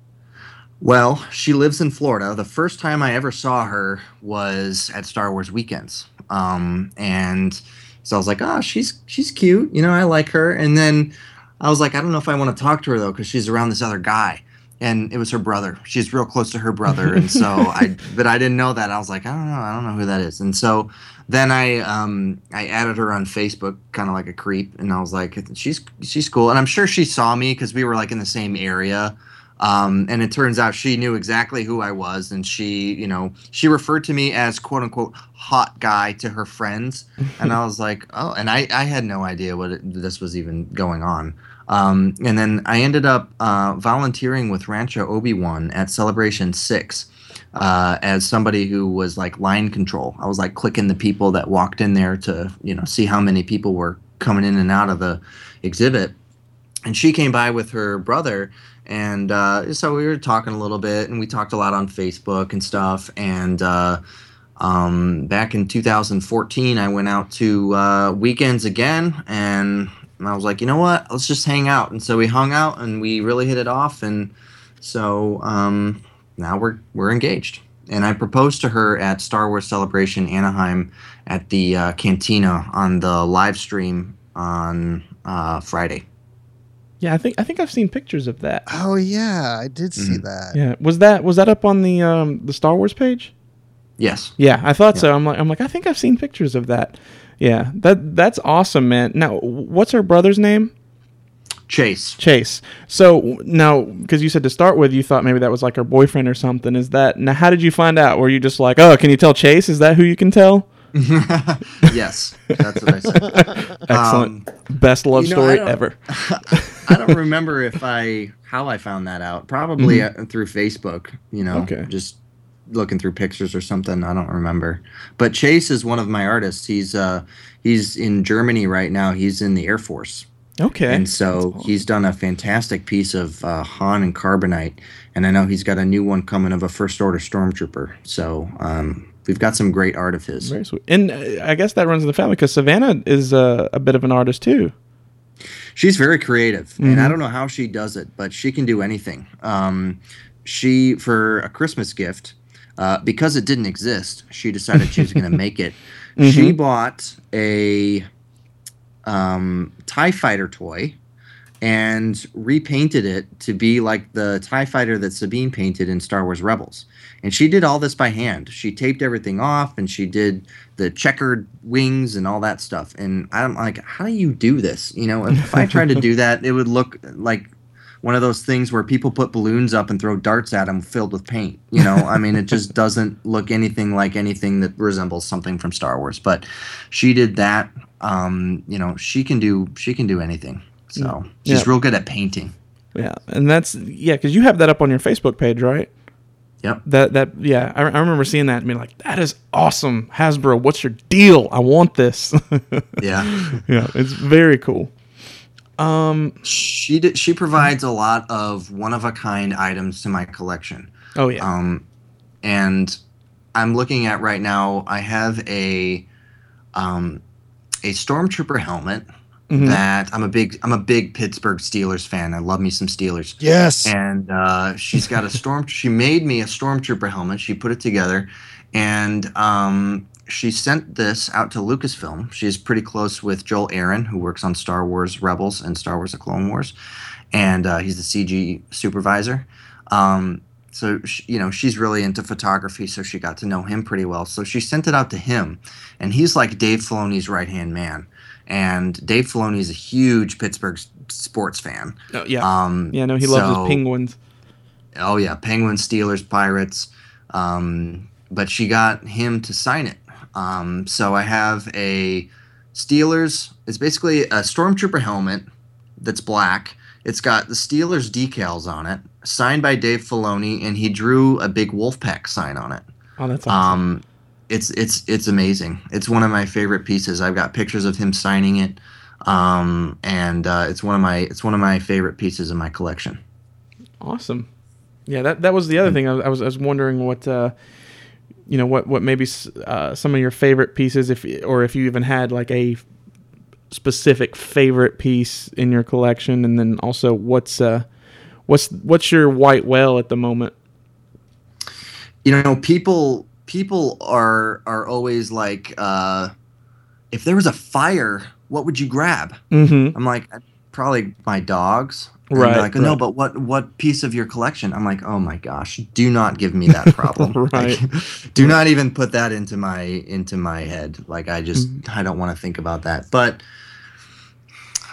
Well, she lives in Florida. The first time I ever saw her was at Star Wars weekends. Um, and so I was like, oh, she's she's cute. You know, I like her. And then I was like, I don't know if I want to talk to her though, because she's around this other guy. And it was her brother. She's real close to her brother, and so I, but I didn't know that. I was like, I don't know, I don't know who that is. And so then I, um, I added her on Facebook, kind of like a creep, and I was like, she's she's cool, and I'm sure she saw me because we were like in the same area. Um, and it turns out she knew exactly who I was, and she, you know, she referred to me as "quote unquote" hot guy to her friends, and I was like, oh, and I, I had no idea what it, this was even going on. Um, and then I ended up uh, volunteering with Rancho Obi Wan at Celebration Six uh, as somebody who was like line control. I was like clicking the people that walked in there to, you know, see how many people were coming in and out of the exhibit. And she came by with her brother and uh, so we were talking a little bit and we talked a lot on facebook and stuff and uh, um, back in 2014 i went out to uh, weekends again and i was like you know what let's just hang out and so we hung out and we really hit it off and so um, now we're we're engaged and i proposed to her at star wars celebration anaheim at the uh, cantina on the live stream on uh, friday Yeah, I think I think I've seen pictures of that. Oh yeah, I did see that. Yeah, was that was that up on the um the Star Wars page? yes Yeah, I thought so. I'm like I'm like I think I've seen pictures of that. Yeah, that that's awesome, man. Now, what's her brother's name? chase Chase. So now, because you said to start with, you thought maybe that was like her boyfriend or something. Is that now? How did you find out? Were you just like, oh, can you tell Chase? Is that who you can tell? yes that's what i said Excellent. Best love Um, you know, story don't- ever. I don't remember if I how I found that out. Probably uh, through Facebook. You know, Okay. just looking through pictures or something. I don't remember. But Chase is one of my artists. He's uh he's in Germany right now. He's in the Air Force, Okay. and so he's done a fantastic piece of uh, Han and Carbonite. And I know he's got a new one coming of a First Order Stormtrooper. So um, we've got some great art of his. Very sweet. And uh, I guess that runs in the family because Savannah is uh, a bit of an artist too. She's very creative, and I don't know how she does it, but she can do anything. Um, she, for a Christmas gift, uh, because it didn't exist, she decided she was going to make it. She bought a um, Tie Fighter toy and repainted it to be like the Tie Fighter that Sabine painted in Star Wars Rebels. And she did all this by hand. She taped everything off, and she did the checkered wings and all that stuff. And I'm like, how do you do this? You know, if I tried to do that, it would look like one of those things where people put balloons up and throw darts at them filled with paint. You know, I mean, it just doesn't look anything like anything that resembles something from Star Wars. But she did that. Um, you know, she can do she can do anything. So she's real good at painting. Yeah, and that's yeah, because you have that up on your Facebook page, right? Yep. That that yeah, I, I remember seeing that and being like, that is awesome, Hasbro. What's your deal? I want this. Yeah. yeah, it's very cool. She did, she provides a lot of one of a kind items to my collection. Oh yeah, Um, and I'm looking at right now. I have a um, a stormtrooper helmet Mm-hmm. that I'm a big I'm a big Pittsburgh Steelers fan. I love me some Steelers. Yes. And uh, she's got a storm. she made me a stormtrooper helmet. She put it together, and um, she sent this out to Lucasfilm. She's pretty close with Joel Aron, who works on Star Wars Rebels and Star Wars: The Clone Wars, and uh, he's the CG supervisor. Um, so sh you know she's really into photography, so she got to know him pretty well. So she sent it out to him, and he's like Dave Filoni's right hand man. And Dave Filoni is a huge Pittsburgh sports fan. Oh, yeah, Um, yeah. No, he loves his penguins. Oh yeah, Penguins, Steelers, Pirates. Um, but she got him to sign it. Um, so I have a Steelers. It's basically a stormtrooper helmet that's black. It's got the Steelers decals on it, signed by Dave Filoni, and he drew a big Wolfpack sign on it. Oh, that's awesome. Um, it's it's it's amazing. It's one of my favorite pieces. I've got pictures of him signing it, um, and uh, it's one of my it's one of my favorite pieces in my collection. Awesome. Yeah, that that was the other thing. I was I was, I was wondering what uh, you know what what maybe uh, some of your favorite pieces, if or if you even had like a specific favorite piece in your collection, and then also what's uh what's what's your white whale at the moment? you know people people are are always like uh if there was a fire what would you grab Mm-hmm. i'm like probably my dogs Right, they're like no but what what piece of your collection i'm like oh my gosh do not give me that problem Right. Like, do not even put that into my into my head like i just Mm-hmm. i don't want to think about that but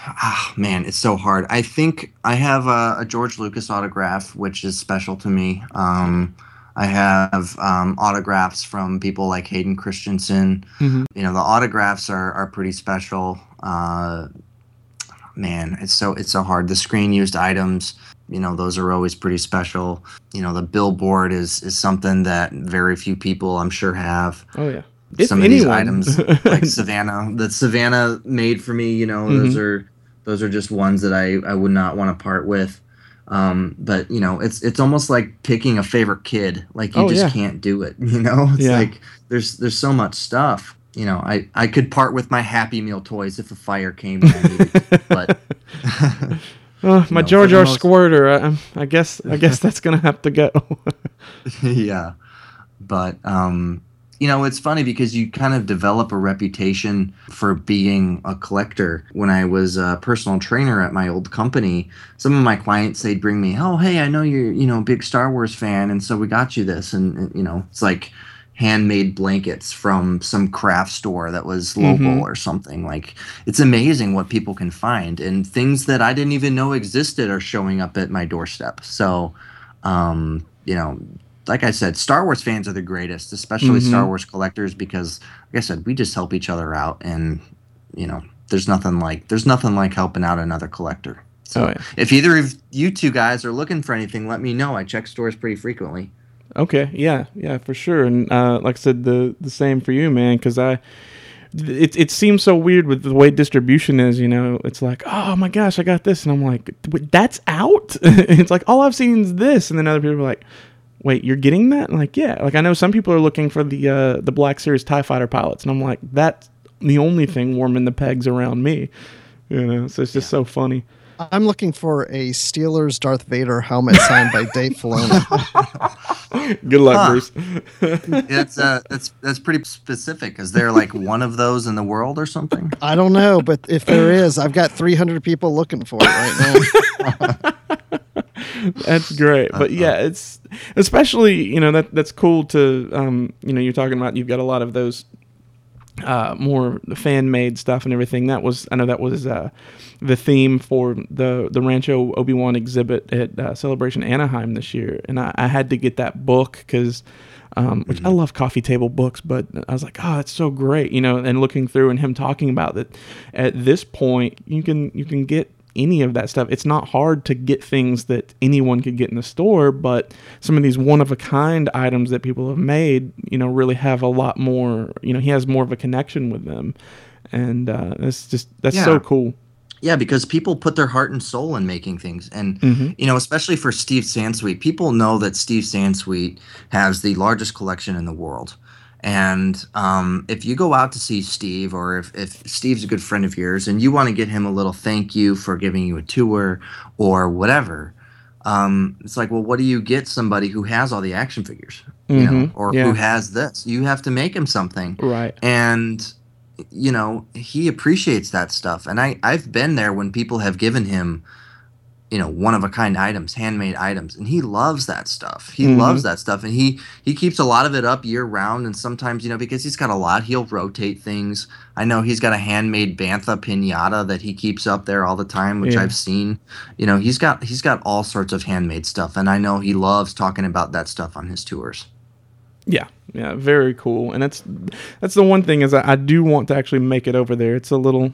ah man it's so hard i think i have a, a george lucas autograph which is special to me um I have um, autographs from people like Hayden Christensen. Mhm. You know, the autographs are, are pretty special. Uh, man, it's so it's so hard. The screen used items, you know, those are always pretty special. You know, the billboard is is something that very few people, I'm sure, have. Oh yeah. If Some of these items, like Savannah, that Savannah made for me, you know, those Mhm. are those are just ones that I I would not want to part with. Um, but you know, it's it's almost like picking a favorite kid. Like you Oh, just yeah. can't do it. You know, it's Yeah. like there's there's so much stuff. You know, I I could part with my Happy Meal toys if a fire came. But Oh, my know, Jar most- Squirter. I, I guess I guess that's gonna have to go. yeah, but um, you know, it's funny because you kind of develop a reputation for being a collector. When I was a personal trainer at my old company, some of my clients they'd bring me, "Oh, hey, I know you're you know a big Star Wars fan, and so we got you this," and, and, you know, it's like handmade blankets from some craft store that was local Mhm. or something like it's amazing what people can find and things that i didn't even know existed are showing up at my doorstep so um, you know like i said star wars fans are the greatest especially Mhm. star wars collectors because like i said we just help each other out and you know there's nothing like there's nothing like helping out another collector so Oh, yeah. if either of you two guys are looking for anything let me know i check stores pretty frequently Okay, yeah, yeah, for sure. And uh, like I said, the the same for you, man. Because I, it it seems so weird with the way distribution is. You know, it's like, oh my gosh, I got this, and I'm like, that's out. it's like all I've seen is this, and then other people are like, wait, you're getting that? And like, yeah. Like I know some people are looking for the uh, the Black Series Tie Fighter pilots, and I'm like, that's the only thing warming the pegs around me. You know, so it's just so funny. I'm looking for a Steelers Darth Vader helmet signed by Dave Filoni. Good luck, Huh. Bruce. that's uh that's that's pretty specific is there like one of those in the world or something I don't know, but if there is, I've got 300 people looking for it right now. That's great. But yeah, it's especially, you know, that that's cool to um, you know, you're talking about you've got a lot of those uh more fan made stuff and everything. That was I know that was uh the theme for the the Rancho Obi-Wan exhibit at uh, Celebration Anaheim this year. And I, I had to get that book cuz um, which I love coffee table books, but I was like, oh, it's so great, you know. And looking through and him talking about that, at this point, you can you can get any of that stuff. It's not hard to get things that anyone could get in the store, but some of these one of a kind items that people have made, you know, really have a lot more. You know, he has more of a connection with them, and uh, it's just that's so cool. Yeah, because people put their heart and soul in making things, and Mhm. you know, especially for Steve Sansweet, people know that Steve Sansweet has the largest collection in the world. And um, if you go out to see Steve, or if, if Steve's a good friend of yours, and you want to get him a little thank you for giving you a tour or whatever, um, it's like, well, what do you get somebody who has all the action figures, you know, Mhm, or yeah. who has this? You have to make him something Right. and you know he appreciates that stuff and i i've been there when people have given him you know one of a kind items handmade items and he loves that stuff he Mhm. loves that stuff and he he keeps a lot of it up year round and sometimes you know because he's got a lot he'll rotate things i know he's got a handmade bantha piñata that he keeps up there all the time which Yeah. i've seen you know he's got he's got all sorts of handmade stuff and i know he loves talking about that stuff on his tours Yeah, yeah, very cool. And that's that's the one thing is I, I do want to actually make it over there. It's a little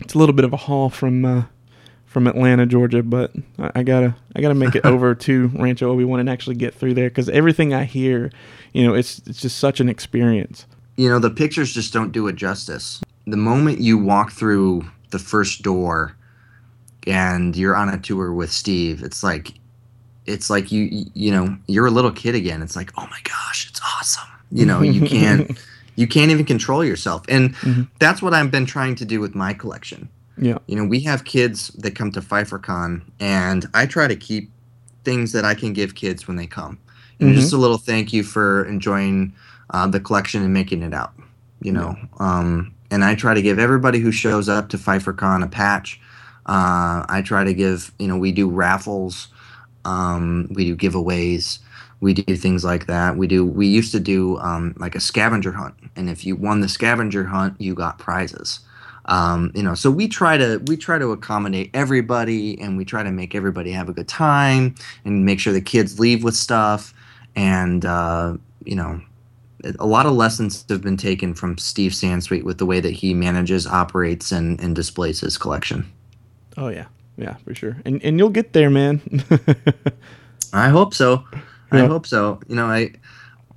it's a little bit of a haul from uh, from Atlanta, Georgia, but I, I gotta I gotta make it over to Rancho Obi Wan and actually get through there because everything I hear, you know, it's it's just such an experience. you know the pictures just don't do it justice. The moment you walk through the first door and you're on a tour with steve it's like it's like you you- you know you're a little kid again. It's like oh my gosh it's awesome. You know you can't you can't even control yourself. And Mhm. that's what i've been trying to do with my collection Yeah, you know we have kids that come to pfeiffercon and i try to keep things that i can give kids when they come And just a little thank you for enjoying uh, the collection and making it out. You know, um, and I try to give everybody who shows up to PfeifferCon a patch. Uh, I try to give, you know, we do raffles, um, we do giveaways, we do things like that. We do. We used to do um, like a scavenger hunt, and if you won the scavenger hunt, you got prizes. Um, you know, so we try to we try to accommodate everybody, and we try to make everybody have a good time, and make sure the kids leave with stuff, and uh, you know, a lot of lessons have been taken from Steve Sansweet with the way that he manages, operates, and, and displays his collection. Oh yeah, yeah, for sure. And and you'll get there, man. I hope so. I hope so. You know, I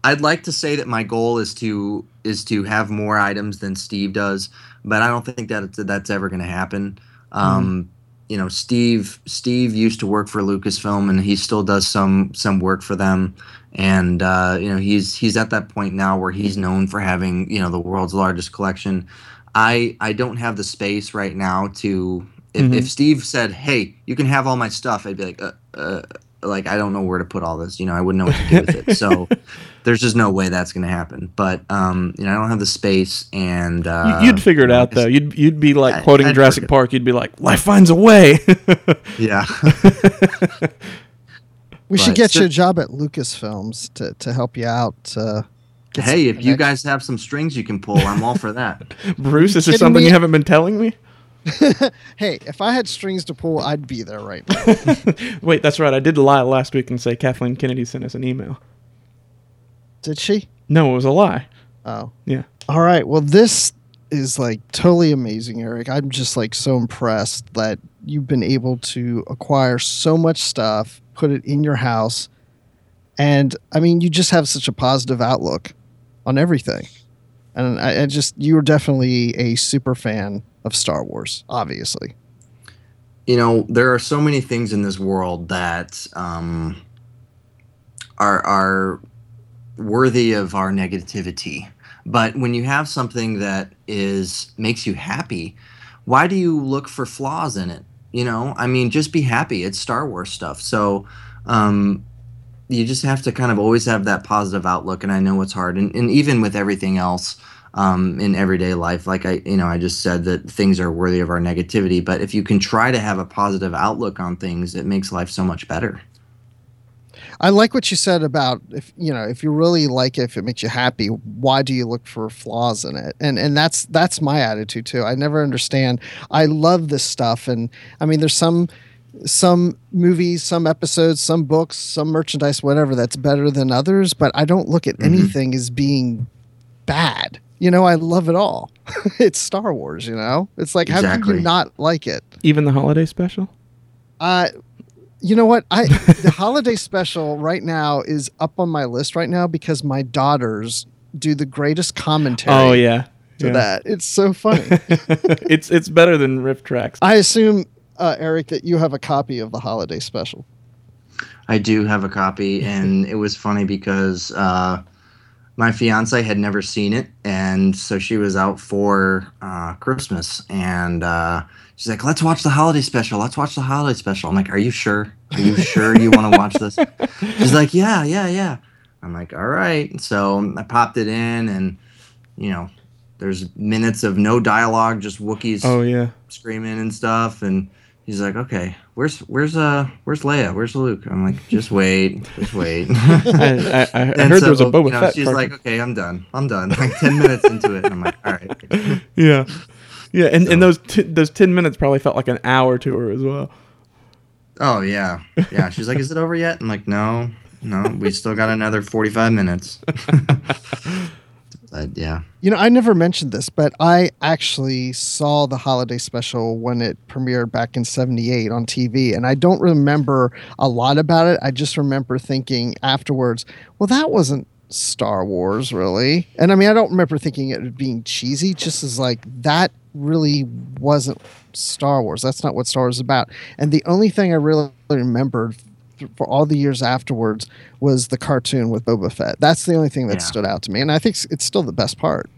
I'd like to say that my goal is to is to have more items than Steve does, but I don't think that that's ever going to happen. Um, You know, Steve Steve used to work for Lucasfilm, and he still does some some work for them. And uh, you know, he's he's at that point now where he's known for having you know the world's largest collection. I I don't have the space right now to. If, Mhm. if Steve said, "Hey, you can have all my stuff," I'd be like, uh, uh, like I don't know where to put all this. You know, I wouldn't know what to do with it. So there's just no way that's going to happen. But um, you know, I don't have the space, and uh, You- you'd figure it out though. You'd you'd be like I- quoting I'd Jurassic forget. Park. You'd be like, "Life finds a way." Yeah, We should get So- you a job at Lucasfilms to, to help you out. Uh, hey, if you guys have some strings you can pull, I'm all for that. Bruce, is there something me? you haven't been telling me? hey, if I had strings to pull, I'd be there right now. Wait, that's right. I did lie last week and say Kathleen Kennedy sent us an email. Did she? No, it was a lie. Oh. Yeah. All right. Well, this is like totally amazing, Eric. I'm just like so impressed that you've been able to acquire so much stuff, put it in your house. And I mean, you just have such a positive outlook on everything. And I, I just, you were definitely a super fan of Star Wars, obviously. you know there are so many things in this world that um, are are worthy of our negativity. But when you have something that is makes you happy why do you look for flaws in it? You know i mean just be happy. It's star wars stuff. So um, you just have to kind of always have that positive outlook and i know it's hard. And, and even with everything else um, in everyday life like i you know i just said that things are worthy of our negativity. But if you can try to have a positive outlook on things it makes life so much better I like what you said about if you know if you really like it, if it makes you happy, why do you look for flaws in it? And and that's that's my attitude too. I never understand. I love this stuff, and I mean, there's some some movies, some episodes, some books, some merchandise, whatever that's better than others. But I don't look at Mhm. anything as being bad. You know, I love it all. it's Star Wars. You know, it's like how can you not like it? Even the holiday special. Uh, you know what? I the holiday special right now is up on my list right now because my daughters do the greatest commentary Oh yeah. to Yeah. that. It's so funny. it's it's better than RiffTrax. I assume, uh, Eric, that you have a copy of the holiday special. I do have a copy, and it was funny because uh, my fiance had never seen it, and so she was out for uh, Christmas, and uh, she's like, "Let's watch the holiday special. Let's watch the holiday special." I'm like, "Are you sure? Are you sure you want to watch this?" She's like, "Yeah, yeah, yeah." I'm like, "All right." So I popped it in, and you know, there's minutes of no dialogue, just Wookiees Oh yeah. screaming and stuff and he's like okay where's where's uh where's leia where's luke i'm like just wait just wait I, I, I heard there was a so, Boba you know, Fett. she's cartoon. like okay i'm done i'm done like 10 minutes into it and i'm like all right yeah, yeah, and, So- and those t- those ten minutes probably felt like an hour to her as well. oh yeah yeah she's like is it over yet i'm like no no we still got another 45 minutes but yeah You know, I never mentioned this, but I actually saw the holiday special when it premiered back in 78 on TV. And I don't remember a lot about it. I just remember thinking afterwards, well, that wasn't Star Wars, really. And I mean, I don't remember thinking it being cheesy, just as like that really wasn't Star Wars. That's not what Star Wars is about. And the only thing I really remembered for all the years afterwards was the cartoon with Boba Fett. That's the only thing that Yeah. stood out to me. And I think it's still the best part.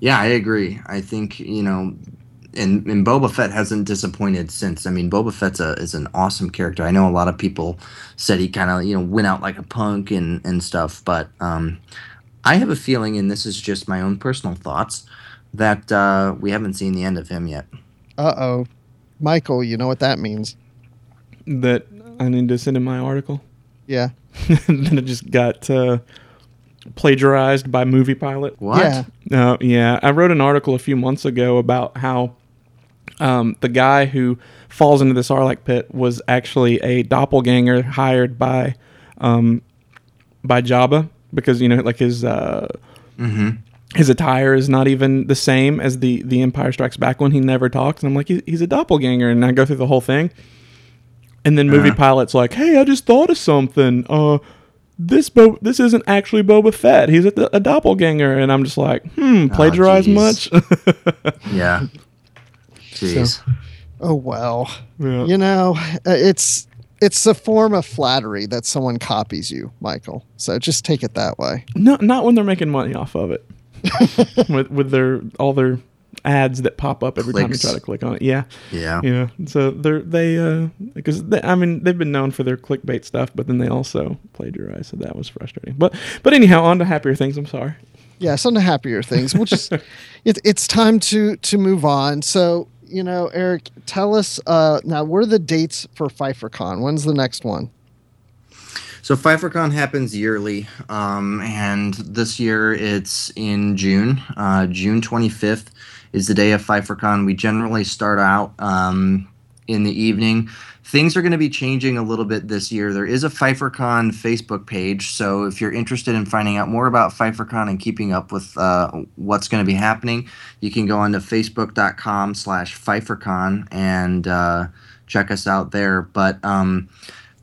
Yeah, I agree. I think you know, and and Boba Fett hasn't disappointed since. I mean, Boba Fett's a is an awesome character. I know a lot of people said he kind of you know went out like a punk and and stuff, but um, I have a feeling, and this is just my own personal thoughts, that uh, we haven't seen the end of him yet. Uh oh. Michael, you know what that means. That I need to send in my article. Yeah. then it just got uh, plagiarized by Movie Pilot. What? Yeah. Uh, yeah, I wrote an article a few months ago about how um, the guy who falls into the Sarlacc pit was actually a doppelganger hired by um, by Jabba because you know like his uh, his attire is not even the same as the the Empire Strikes Back one. He never talks, and I'm like, he's a doppelganger, and I go through the whole thing. And then movie pilot's like, "Hey, I just thought of something. Uh, this Bo- this isn't actually Boba Fett. He's a, a doppelganger." And I'm just like, "Hmm, plagiarized jeez. much?" Yeah. Jeez. Oh well. Yeah. You know, uh, it's it's a form of flattery that someone copies you, Michael. So just take it that way. No, not when they're making money off of it. with with their all their ads that pop up every time you try to click on it. Yeah. yeah. Yeah. So they're they uh because they, I mean they've been known for their clickbait stuff, but then they also plagiarize, so that was frustrating. But but anyhow, on to happier things. I'm sorry. Yeah, some happier things. We'll just it, it's time to to move on. So you know, Eric, tell us uh, now. What are the dates for PfeifferCon? When's the next one? So PfeifferCon happens yearly, um, and this year it's in June. Uh, June 25th is the day of PfeifferCon. We generally start out um, in the evening. Things are going to be changing a little bit this year. There is a PfeifferCon Facebook page, so if you're interested in finding out more about PfeifferCon and keeping up with uh, what's going to be happening, you can go on to facebook.com slash PfeifferCon and uh, check us out there. But um,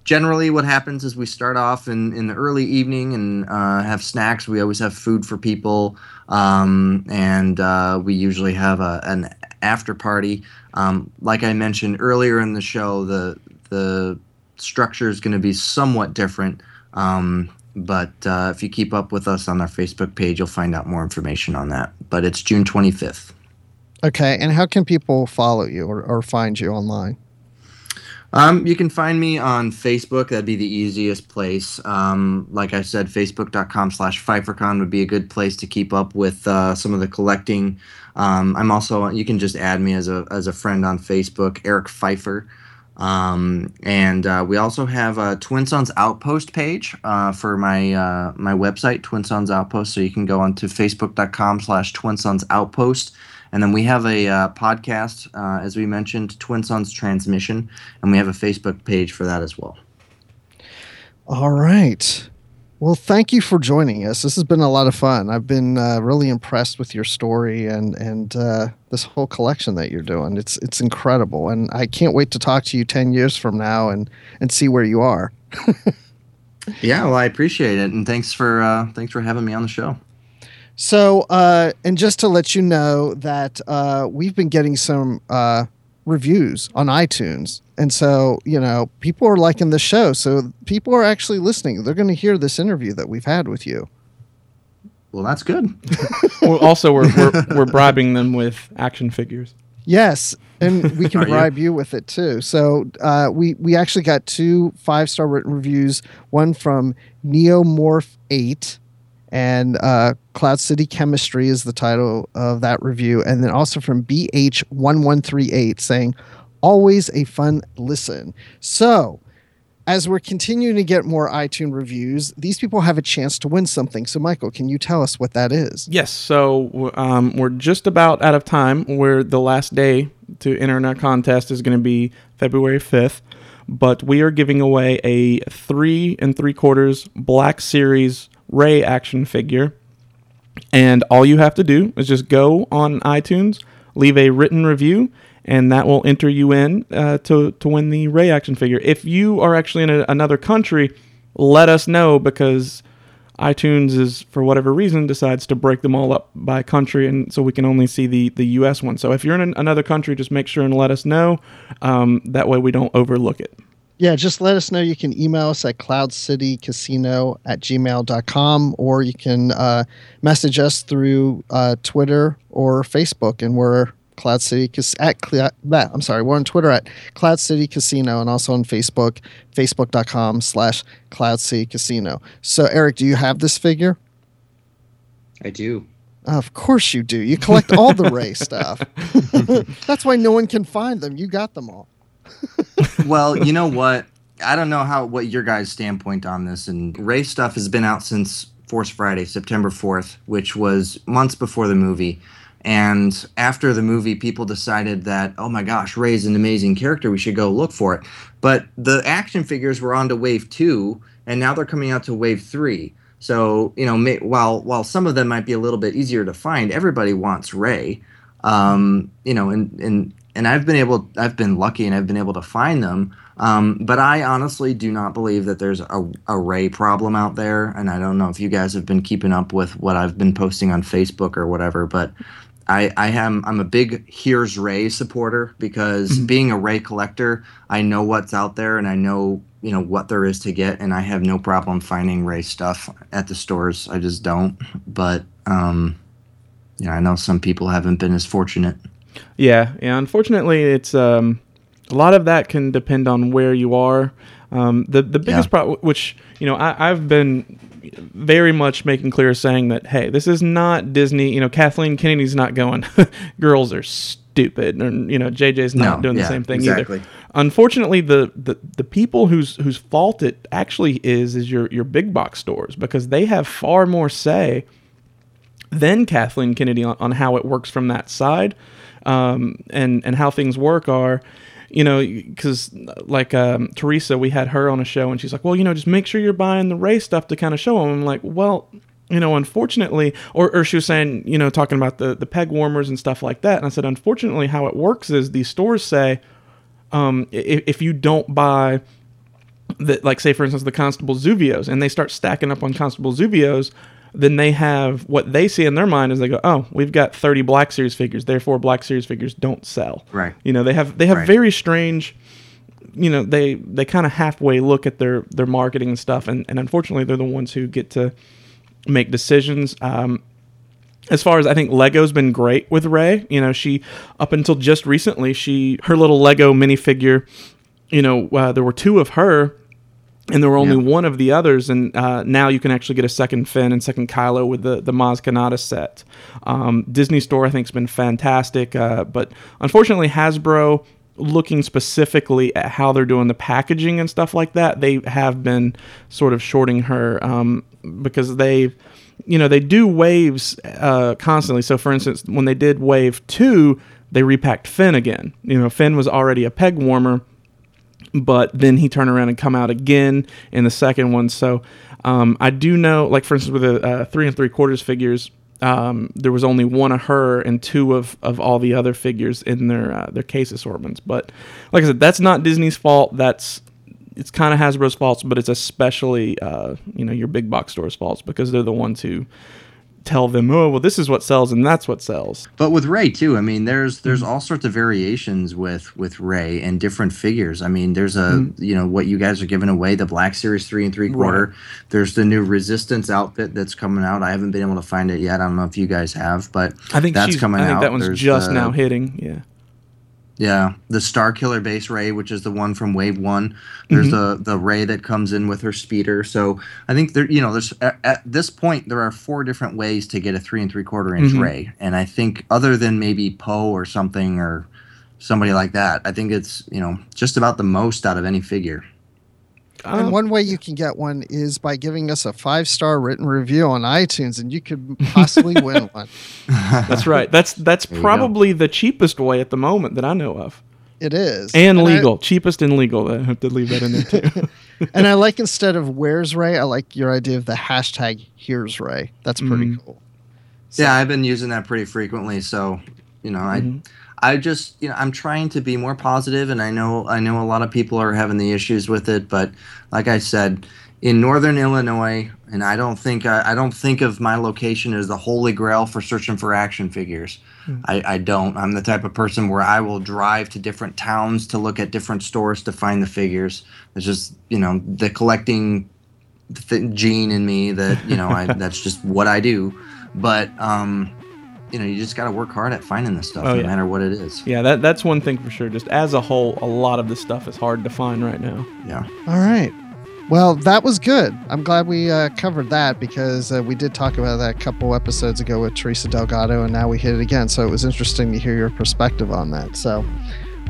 generally what happens is we start off in, in the early evening and uh, have snacks. We always have food for people um, and uh, we usually have a, an after party. Um, like i mentioned earlier in the show the the structure is going to be somewhat different um, but uh, if you keep up with us on our facebook page you'll find out more information on that. But it's june 25th Okay, and how can people follow you or, or find you online? Um, you can find me on Facebook. That'd be the easiest place. Um, like I said, facebook.com slash PfeifferCon would be a good place to keep up with uh, some of the collecting. Um, I'm also, you can just add me as a, as a friend on Facebook, Eric Pfeiffer. Um, and uh, we also have a Twin Sons Outpost page uh, for my uh, my website, Twin Sons Outpost. So you can go onto facebook.com slash Twin Sons Outpost. And then we have a uh, podcast, uh, as we mentioned, Twin Sons Transmission, and we have a Facebook page for that as well. All right. Well, thank you for joining us. This has been a lot of fun. I've been uh, really impressed with your story and and uh, this whole collection that you're doing. It's it's incredible, and I can't wait to talk to you ten years from now and and see where you are. Yeah, well, I appreciate it, and thanks for uh, thanks for having me on the show. So, uh, and just to let you know that uh, we've been getting some uh, reviews on iTunes. And so, you know, people are liking the show. So people are actually listening. They're going to hear this interview that we've had with you. Well, that's good. well, also, we're, we're we're bribing them with action figures. Yes, and we can Are you? bribe you? with it too. So uh, we we actually got two five star written reviews. One from Neomorph Eight, and uh, Cloud City Chemistry is the title of that review, and then also from BH one one three eight saying, "Always a fun listen." So. As we're continuing to get more iTunes reviews, these people have a chance to win something. So, Michael, can you tell us what that is? Yes, so um, we're just about out of time. Where the last day to enter in our contest is going to be February fifth, but we are giving away a three and three quarters Black Series Rey action figure, and all you have to do is just go on iTunes, leave a written review, and that will enter you in uh, to to win the Rey action figure. If you are actually in a, another country, let us know because iTunes is for whatever reason decides to break them all up by country, and so we can only see the the U.S. one. So if you're in an, another country, just make sure and let us know. Um, that way we don't overlook it. Yeah, just let us know. You can email us at cloudcitycasino at gmail.com or you can uh, message us through uh, Twitter or Facebook, and we're Cloud City Cas- at that I'm sorry, we're on Twitter at Cloud City Casino and also on Facebook, facebook.com slash Cloud City Casino. So Eric, do you have this figure? I do. Of course you do. You collect all the Rey stuff. That's why no one can find them. You got them all. Well, you know what? I don't know how what your guys' standpoint on this. And Rey stuff has been out since Force Friday, September fourth, which was months before the movie. And after the movie, people decided that, oh my gosh, Rey's an amazing character. We should go look for it. But the action figures were on to Wave two, and now they're coming out to Wave three. So you know, may, while while some of them might be a little bit easier to find, everybody wants Rey. Um, you know, and and and I've been able, I've been lucky, and I've been able to find them. Um, but I honestly do not believe that there's a, a Rey problem out there. And I don't know if you guys have been keeping up with what I've been posting on Facebook or whatever, but I, I am I'm a big Here's Rey supporter because being a Rey collector, I know what's out there and I know you know what there is to get, and I have no problem finding Rey stuff at the stores. I just don't. But um, know, I know some people haven't been as fortunate. Yeah, yeah. Unfortunately, it's um, a lot of that can depend on where you are. Um, the the biggest Yeah. problem, which you know, I, I've been very much making clear, saying that hey, this is not Disney. You know, Kathleen Kennedy's not going. Girls are stupid, and you know, JJ's not No, doing the same thing exactly. either. Unfortunately, the, the the people whose whose fault it actually is is your your big box stores because they have far more say than Kathleen Kennedy on, on how it works from that side, um, and and how things work are, you know, because like um, Teresa, we had her on a show, and she's like, well, you know, just make sure you're buying the Rey stuff to kind of show them. I'm like, well. You know, unfortunately, or, or she was saying, you know, talking about the, the peg warmers and stuff like that. And I said, unfortunately, how it works is these stores say, um, if, if you don't buy the, like say for instance the Constable Zuvios and they start stacking up on Constable Zuvios then they have what they see in their mind is they go oh we've got 30 black series figures therefore black series figures don't sell Right. you know they have they have Right. very strange you know they they kind of halfway look at their their marketing and stuff and, and unfortunately they're the ones who get to make decisions um as far as I think Lego's been great with Rey. You know, she up until just recently, she her little Lego minifigure. You know, uh, there were two of her, and there were only Yeah. one of the others. And uh, now you can actually get a second Finn and second Kylo with the the Maz Kanata set. Um, Disney Store I think's been fantastic, uh, but unfortunately Hasbro. Looking specifically at how they're doing the packaging and stuff like that, they have been sort of shorting her um, because they you know they do waves uh, constantly. So, for instance, when they did wave two, they repacked Finn again. You know, Finn was already a peg warmer, but then he turned around and come out again in the second one. So, um, I do know, like for instance, with the uh, three and three quarters figures. Um, there was only one of her and two of, of all the other figures in their uh, their case assortments. But like I said, that's not Disney's fault. That's it's kind of Hasbro's fault, but it's especially uh, you know your big box stores' faults because they're the ones who tell them, oh well, this is what sells and that's what sells. But with Rey too, I mean, there's there's Mm-hmm. all sorts of variations with with Rey and different figures. I mean, there's a Mm-hmm. you know what you guys are giving away the Black Series three and three quarter. There's the new Resistance outfit that's coming out. I haven't been able to find it yet. I don't know if you guys have, but I think that's she's, coming I think out. that one's There's just the- now hitting. Yeah. Yeah, the Starkiller base Rey, which is the one from Wave One. There's Mm-hmm. the the Rey that comes in with her speeder. So I think there, you know, there's at, at this point there are four different ways to get a three and three quarter inch Mhm. Rey, and I think other than maybe Poe or something or somebody like that, I think it's you know just about the most out of any figure. And one way you can get one is by giving us a five star written review on iTunes, and you could possibly win one. that's right. That's that's There probably the cheapest way at the moment that I know of, It is and I- legal, cheapest and legal. I have to leave that in there too. and I like instead of "Where's Rey," I like your idea of the hashtag "Here's Rey." That's pretty Mhm. cool. Yeah, I've been using that pretty frequently. So, you know. I I just, you know, I'm trying to be more positive and I know I know a lot of people are having the issues with it, but like I said, in northern Illinois, and I don't think I, I don't think of my location as the holy grail for searching for action figures. I, I don't. I'm the type of person where I will drive to different towns to look at different stores to find the figures. It's just, you know, the collecting th- gene in me that you know I, that's just what I do. But um, you know, you just got to work hard at finding this stuff, Oh, no yeah. matter what it is. Yeah, that that's one thing for sure. Just as a whole, a lot of this stuff is hard to find right now. Yeah. All right. Well, that was good. I'm glad we uh, covered that because uh, we did talk about that a couple episodes ago with Teresa Delgado, and now we hit it again. So it was interesting to hear your perspective on that. So,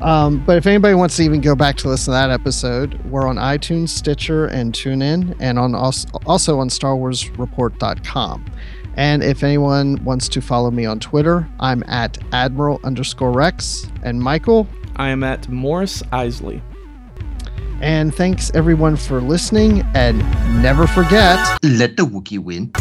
um, but if anybody wants to even go back to listen to that episode, we're on iTunes, Stitcher, and TuneIn, and on also, also on StarWarsReport.com. And if anyone wants to follow me on Twitter, I'm at Admiral underscore Rex. And Michael, I am at Morris Isley. and thanks everyone for listening. And never forget. Let the Wookiee win.